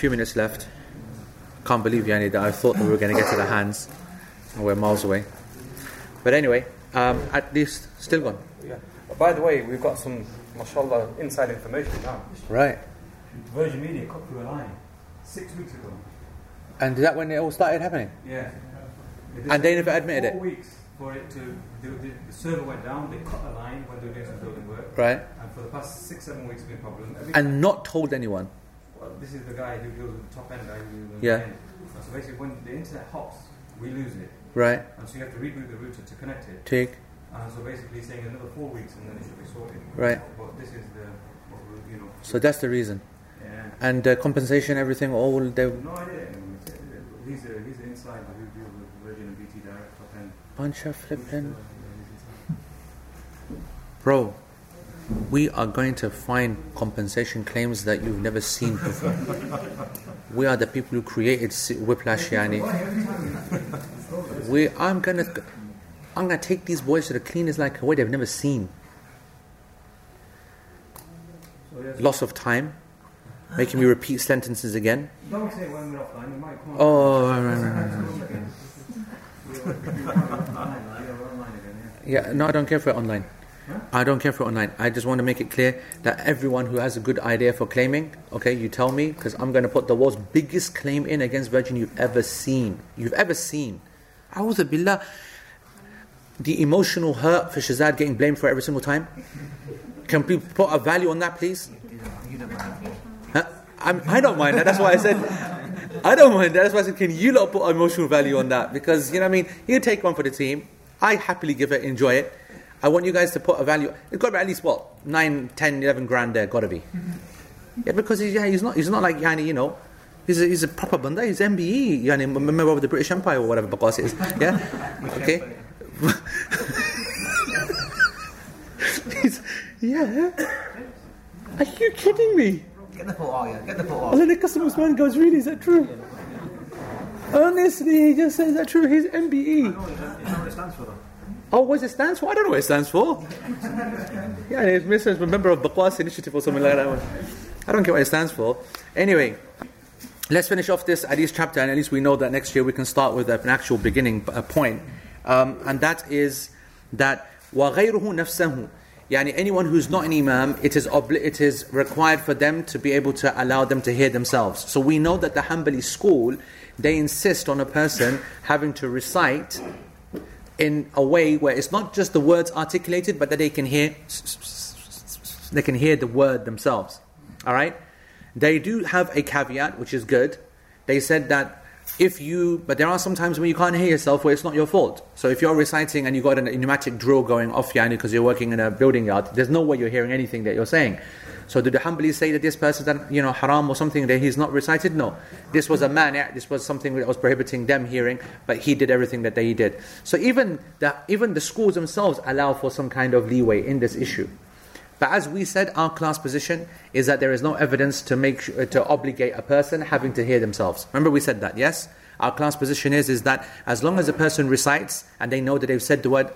few minutes left. Can't believe, Yani, that I thought that we were going to get to the hands. and We're miles away. But anyway, um, at least, still gone. Yeah. By the way, we've got some, mashallah, inside information now. Right. Virgin Media cut through a line six weeks ago. And is that when it all started happening? Yeah. And they never admitted four it? weeks for it to, the, the, the server went down, they cut a line when they were doing some building work. Right. And for the past six, seven weeks, it's been a problem. Every And not told anyone. Well, this is the guy who deals with the top end guy who deals with Yeah. the end. So basically, when the internet hops, we lose it. Right. And so you have to reboot the router to connect it. Take. And so basically, saying another four weeks and then it should be sorted. Right. But this is the, what we, you know. So that's the reason. Yeah. And uh, compensation, everything, all they. No idea. He's a, he's an inside who deals with Virgin and BT direct top end. Bunch of flipping. Bro, we are going to find compensation claims that you've never seen before. we are the people who created Whiplash Yani. We, I'm gonna, I'm gonna take these boys to the cleaners like a way they've never seen. Loss of time, making me repeat sentences again. Don't say when we're offline, might come. Oh, right, right, right, right. Yeah, no, I don't care for it online. I don't care for online. I just want to make it clear that everyone who has a good idea for claiming, okay, you tell me, because I'm going to put the world's biggest claim in against Virgin you've ever seen. You've ever seen. A'udhu billah. The emotional hurt for Shazad getting blamed for every single time. Can we put a value on that, please? Huh? I'm, I don't mind that. That's why I said. I don't mind that. That's why I said, can you lot put emotional value on that? Because, you know what I mean? He'll take one for the team. I happily give it, enjoy it. I want you guys to put a value. It's got to be at least, what, 9, 10, 11 grand there, got to be. Yeah, because he's, yeah, he's, not, he's not like, yani, you know, he's a, he's a proper banda. He's MBE, yani, member of the British Empire or whatever Baqas is. Yeah? Okay? Yeah. Are you kidding me? Get the out, yeah. Get the photo out. And then the customer's man goes, really, is that true? Honestly, he just says, that true? He's MBE. You know what it stands for though? Oh, what does it stand for? I don't know what it stands for. yeah, it's Mr. a member of Baqwas Initiative or something like that. I don't care what it stands for. Anyway, let's finish off this Hadith chapter, and at least we know that next year we can start with an actual beginning a point. Um, and that is that وَغَيْرُهُ نَفْسَهُ Yani anyone who's not an imam, it is, obli- it is required for them to be able to allow them to hear themselves. So we know that the Hanbali school, they insist on a person having to recite in a way where it's not just the words articulated, but that they can hear, they can hear the word themselves. All right. They do have a caveat, which is good. They said that if you, but there are some times when you can't hear yourself where it's not your fault. So if you're reciting and you've got a pneumatic drill going off yani because you're working in a building yard, there's no way you're hearing anything that you're saying. So did the Hanbalis say that this person that you know haram or something that he's not recited? No. This was a mani', this was something that was prohibiting them hearing, but he did everything that they did. So even the even the schools themselves allow for some kind of leeway in this issue. But as we said, our class position is that there is no evidence to make su- uh, to obligate a person having to hear themselves. Remember, we said that, yes. Our class position is is that as long as a person recites and they know that they've said the word,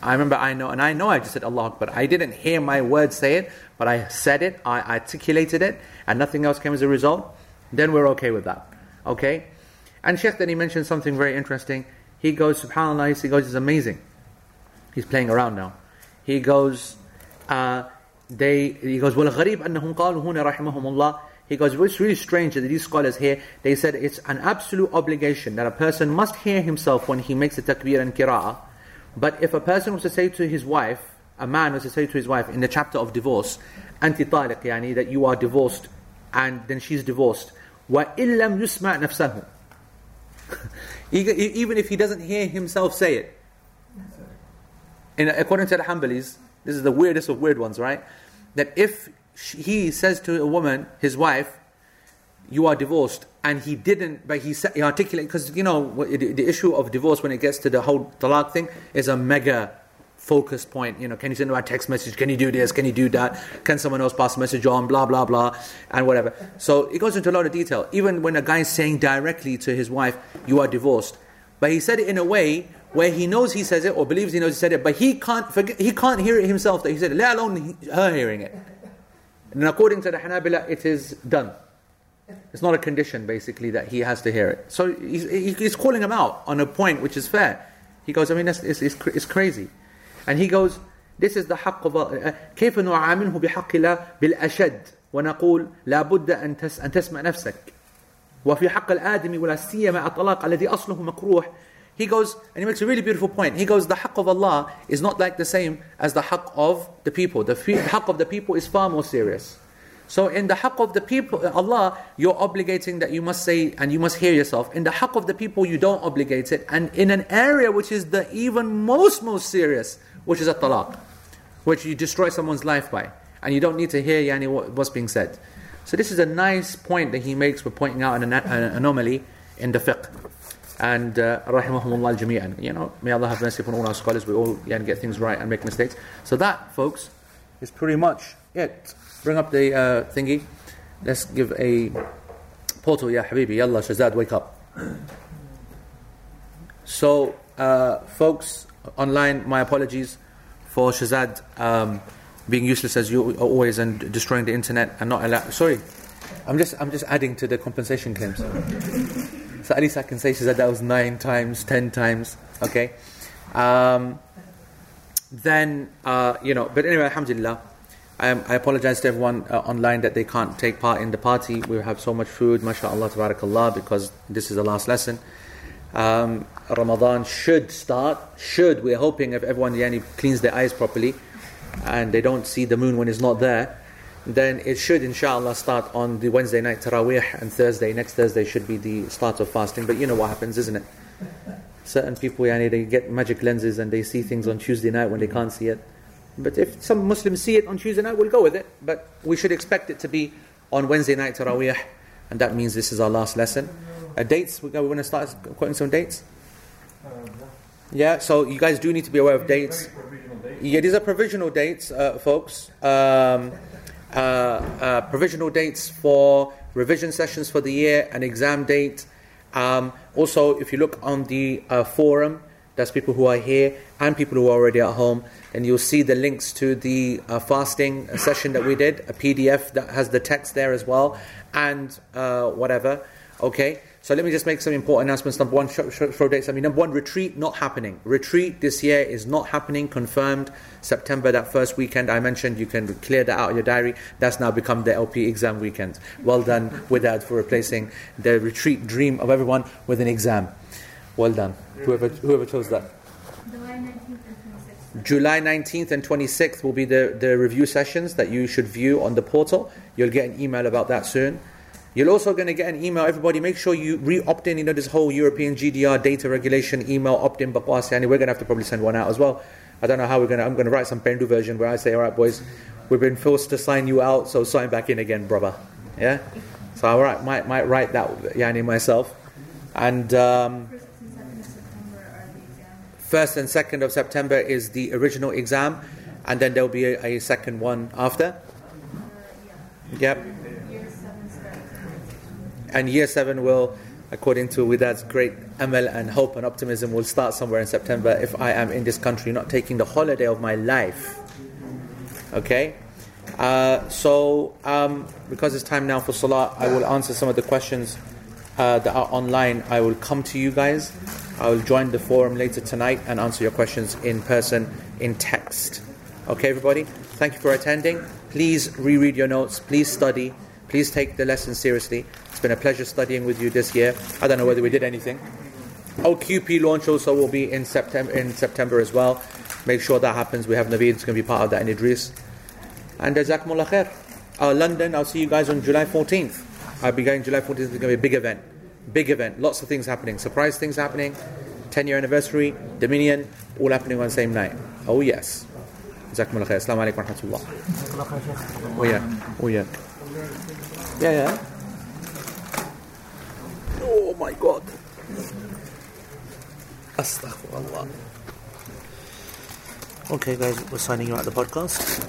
I remember I know, and I know I just said Allah but I didn't hear my word say it, but I said it, I articulated it, and nothing else came as a result. Then we're okay with that, okay. And Sheikh then he mentioned something very interesting. He goes, Subhanallah, he goes, it's amazing. He's playing around now. He goes, uh, they he goes well gharib annahum qalu rahimahumullah. He goes well, it's really strange that these scholars here they said it's an absolute obligation that a person must hear himself when he makes the takbir and qira'ah. But if a person was to say to his wife a man was to say to his wife in the chapter of divorce anti taliq yani that you are divorced and then she's divorced wa illam yusma' nafsahu. Even if he doesn't hear himself say it. In, according to the Hanbalis this is the weirdest of weird ones, right? That if he says to a woman, his wife, you are divorced, and he didn't, but he, he articulated, because you know, the issue of divorce when it gets to the whole talaq thing is a mega focus point. You know, can you send a text message? Can you do this? Can you do that? Can someone else pass a message on? Blah, blah, blah, and whatever. So it goes into a lot of detail. Even when a guy is saying directly to his wife, you are divorced, but he said it in a way where he knows he says it or believes he knows he said it, but he can't forget, he can't hear it himself that he said it, let alone he- her hearing it. And according to the Hanabila, it is done. It's not a condition, basically, that he has to hear it. So he's, he- he's calling him out on a point which is fair. He goes, I mean, that's, it's, it's, cr- it's crazy. And he goes, this is the حق of uh, كيف نعامله بحق الله بالأشد ونقول لا بد أن, تس أن تسمع نفسك وفي حق الآدم ولا سيما الطلاق الذي أصله مكروه he goes and he makes a really beautiful point. He goes the haqq of Allah is not like the same as the haqq of the people. The, the haqq of the people is far more serious. So in the haqq of the people uh, Allah you're obligating that you must say and you must hear yourself. In the haqq of the people you don't obligate it. And in an area which is the even most most serious which is a talaq which you destroy someone's life by and you don't need to hear yani, what, what's being said. So this is a nice point that he makes for pointing out an, an anomaly in the fiqh. And uh, jami'an. You know, may Allah have mercy upon all our scholars. We all yeah, get things right and make mistakes. So that, folks, is pretty much it. Bring up the uh, thingy. Let's give a portal, ya habibi. Yalla, Shazad, wake up. So, uh, folks online, my apologies for Shazad um, being useless as you always and destroying the internet and not allow. Sorry, I'm just I'm just adding to the compensation claims. So at least I can say she said that was nine times, ten times. Okay. Um, then uh, you know, but anyway, Alhamdulillah. I, I apologize to everyone uh, online that they can't take part in the party. We have so much food, mashallah, tabarakallah, because this is the last lesson. Um, Ramadan should start. Should we're hoping if everyone yani, cleans their eyes properly, and they don't see the moon when it's not there, then it should inshallah start on the Wednesday night Taraweeh and Thursday. Next Thursday should be the start of fasting. But you know what happens, isn't it? Certain people yani, they get magic lenses and they see things on Tuesday night when they can't see it. But if some Muslims see it on Tuesday night, we'll go with it. But we should expect it to be on Wednesday night Taraweeh, and that means this is our last lesson. Uh, dates, we're going to start quoting some dates. Yeah, so you guys do need to be aware of dates. Yeah, these are provisional dates, uh, folks. Um, uh, uh, provisional dates for revision sessions for the year, an exam date. Um, also, if you look on the uh, forum, that's people who are here and people who are already at home, and you'll see the links to the uh, fasting session that we did, a PDF that has the text there as well, and uh, whatever. Okay, so let me just make some important announcements. Number one, show, show, show dates. I mean, number one, retreat not happening. Retreat this year is not happening. Confirmed September, that first weekend I mentioned. You can clear that out of your diary. That's now become the LP exam weekend. Well done with that for replacing the retreat dream of everyone with an exam. Well done. Whoever whoever chose that. July 19th and 26th will be the, the review sessions that you should view on the portal. You'll get an email about that soon. You're also going to get an email. Everybody, make sure you re-opt in. You know this whole European GDR data regulation email opt-in. Bakwas, yani we're going to have to probably send one out as well. I don't know how we're going to. I'm going to write some Pendu version where I say, "All right, boys, we've been forced to sign you out, so sign back in again, brother." Yeah. So right, might might write that yani myself, and. Um, First and second of September is the original exam, and then there'll be a, a second one after. Yep. And year seven will, according to Widad's great amal and hope and optimism, will start somewhere in September if I am in this country, not taking the holiday of my life. Okay? Uh, so, um, because it's time now for Salah, I will answer some of the questions uh, that are online. I will come to you guys. I will join the forum later tonight and answer your questions in person, in text. Okay, everybody? Thank you for attending. Please reread your notes. Please study. Please take the lesson seriously. It's been a pleasure studying with you this year. I don't know whether we did anything. Oh, QP launch also will be in September in September as well. Make sure that happens. We have Naveed, it's going to be part of that in Idris. And Jazakumullah khair. Uh, London, I'll see you guys on July 14th. I'll be going July 14th. It's going to be a big event. Big event. Lots of things happening. Surprise things happening. 10 year anniversary, Dominion, all happening on the same night. Oh, yes. Jazakumullah khair. Assalamu alaikum wa rahmatullah. جزاك الله خير شيخ Oh, my God. Astaghfirullah. Okay, guys, we're signing out the podcast.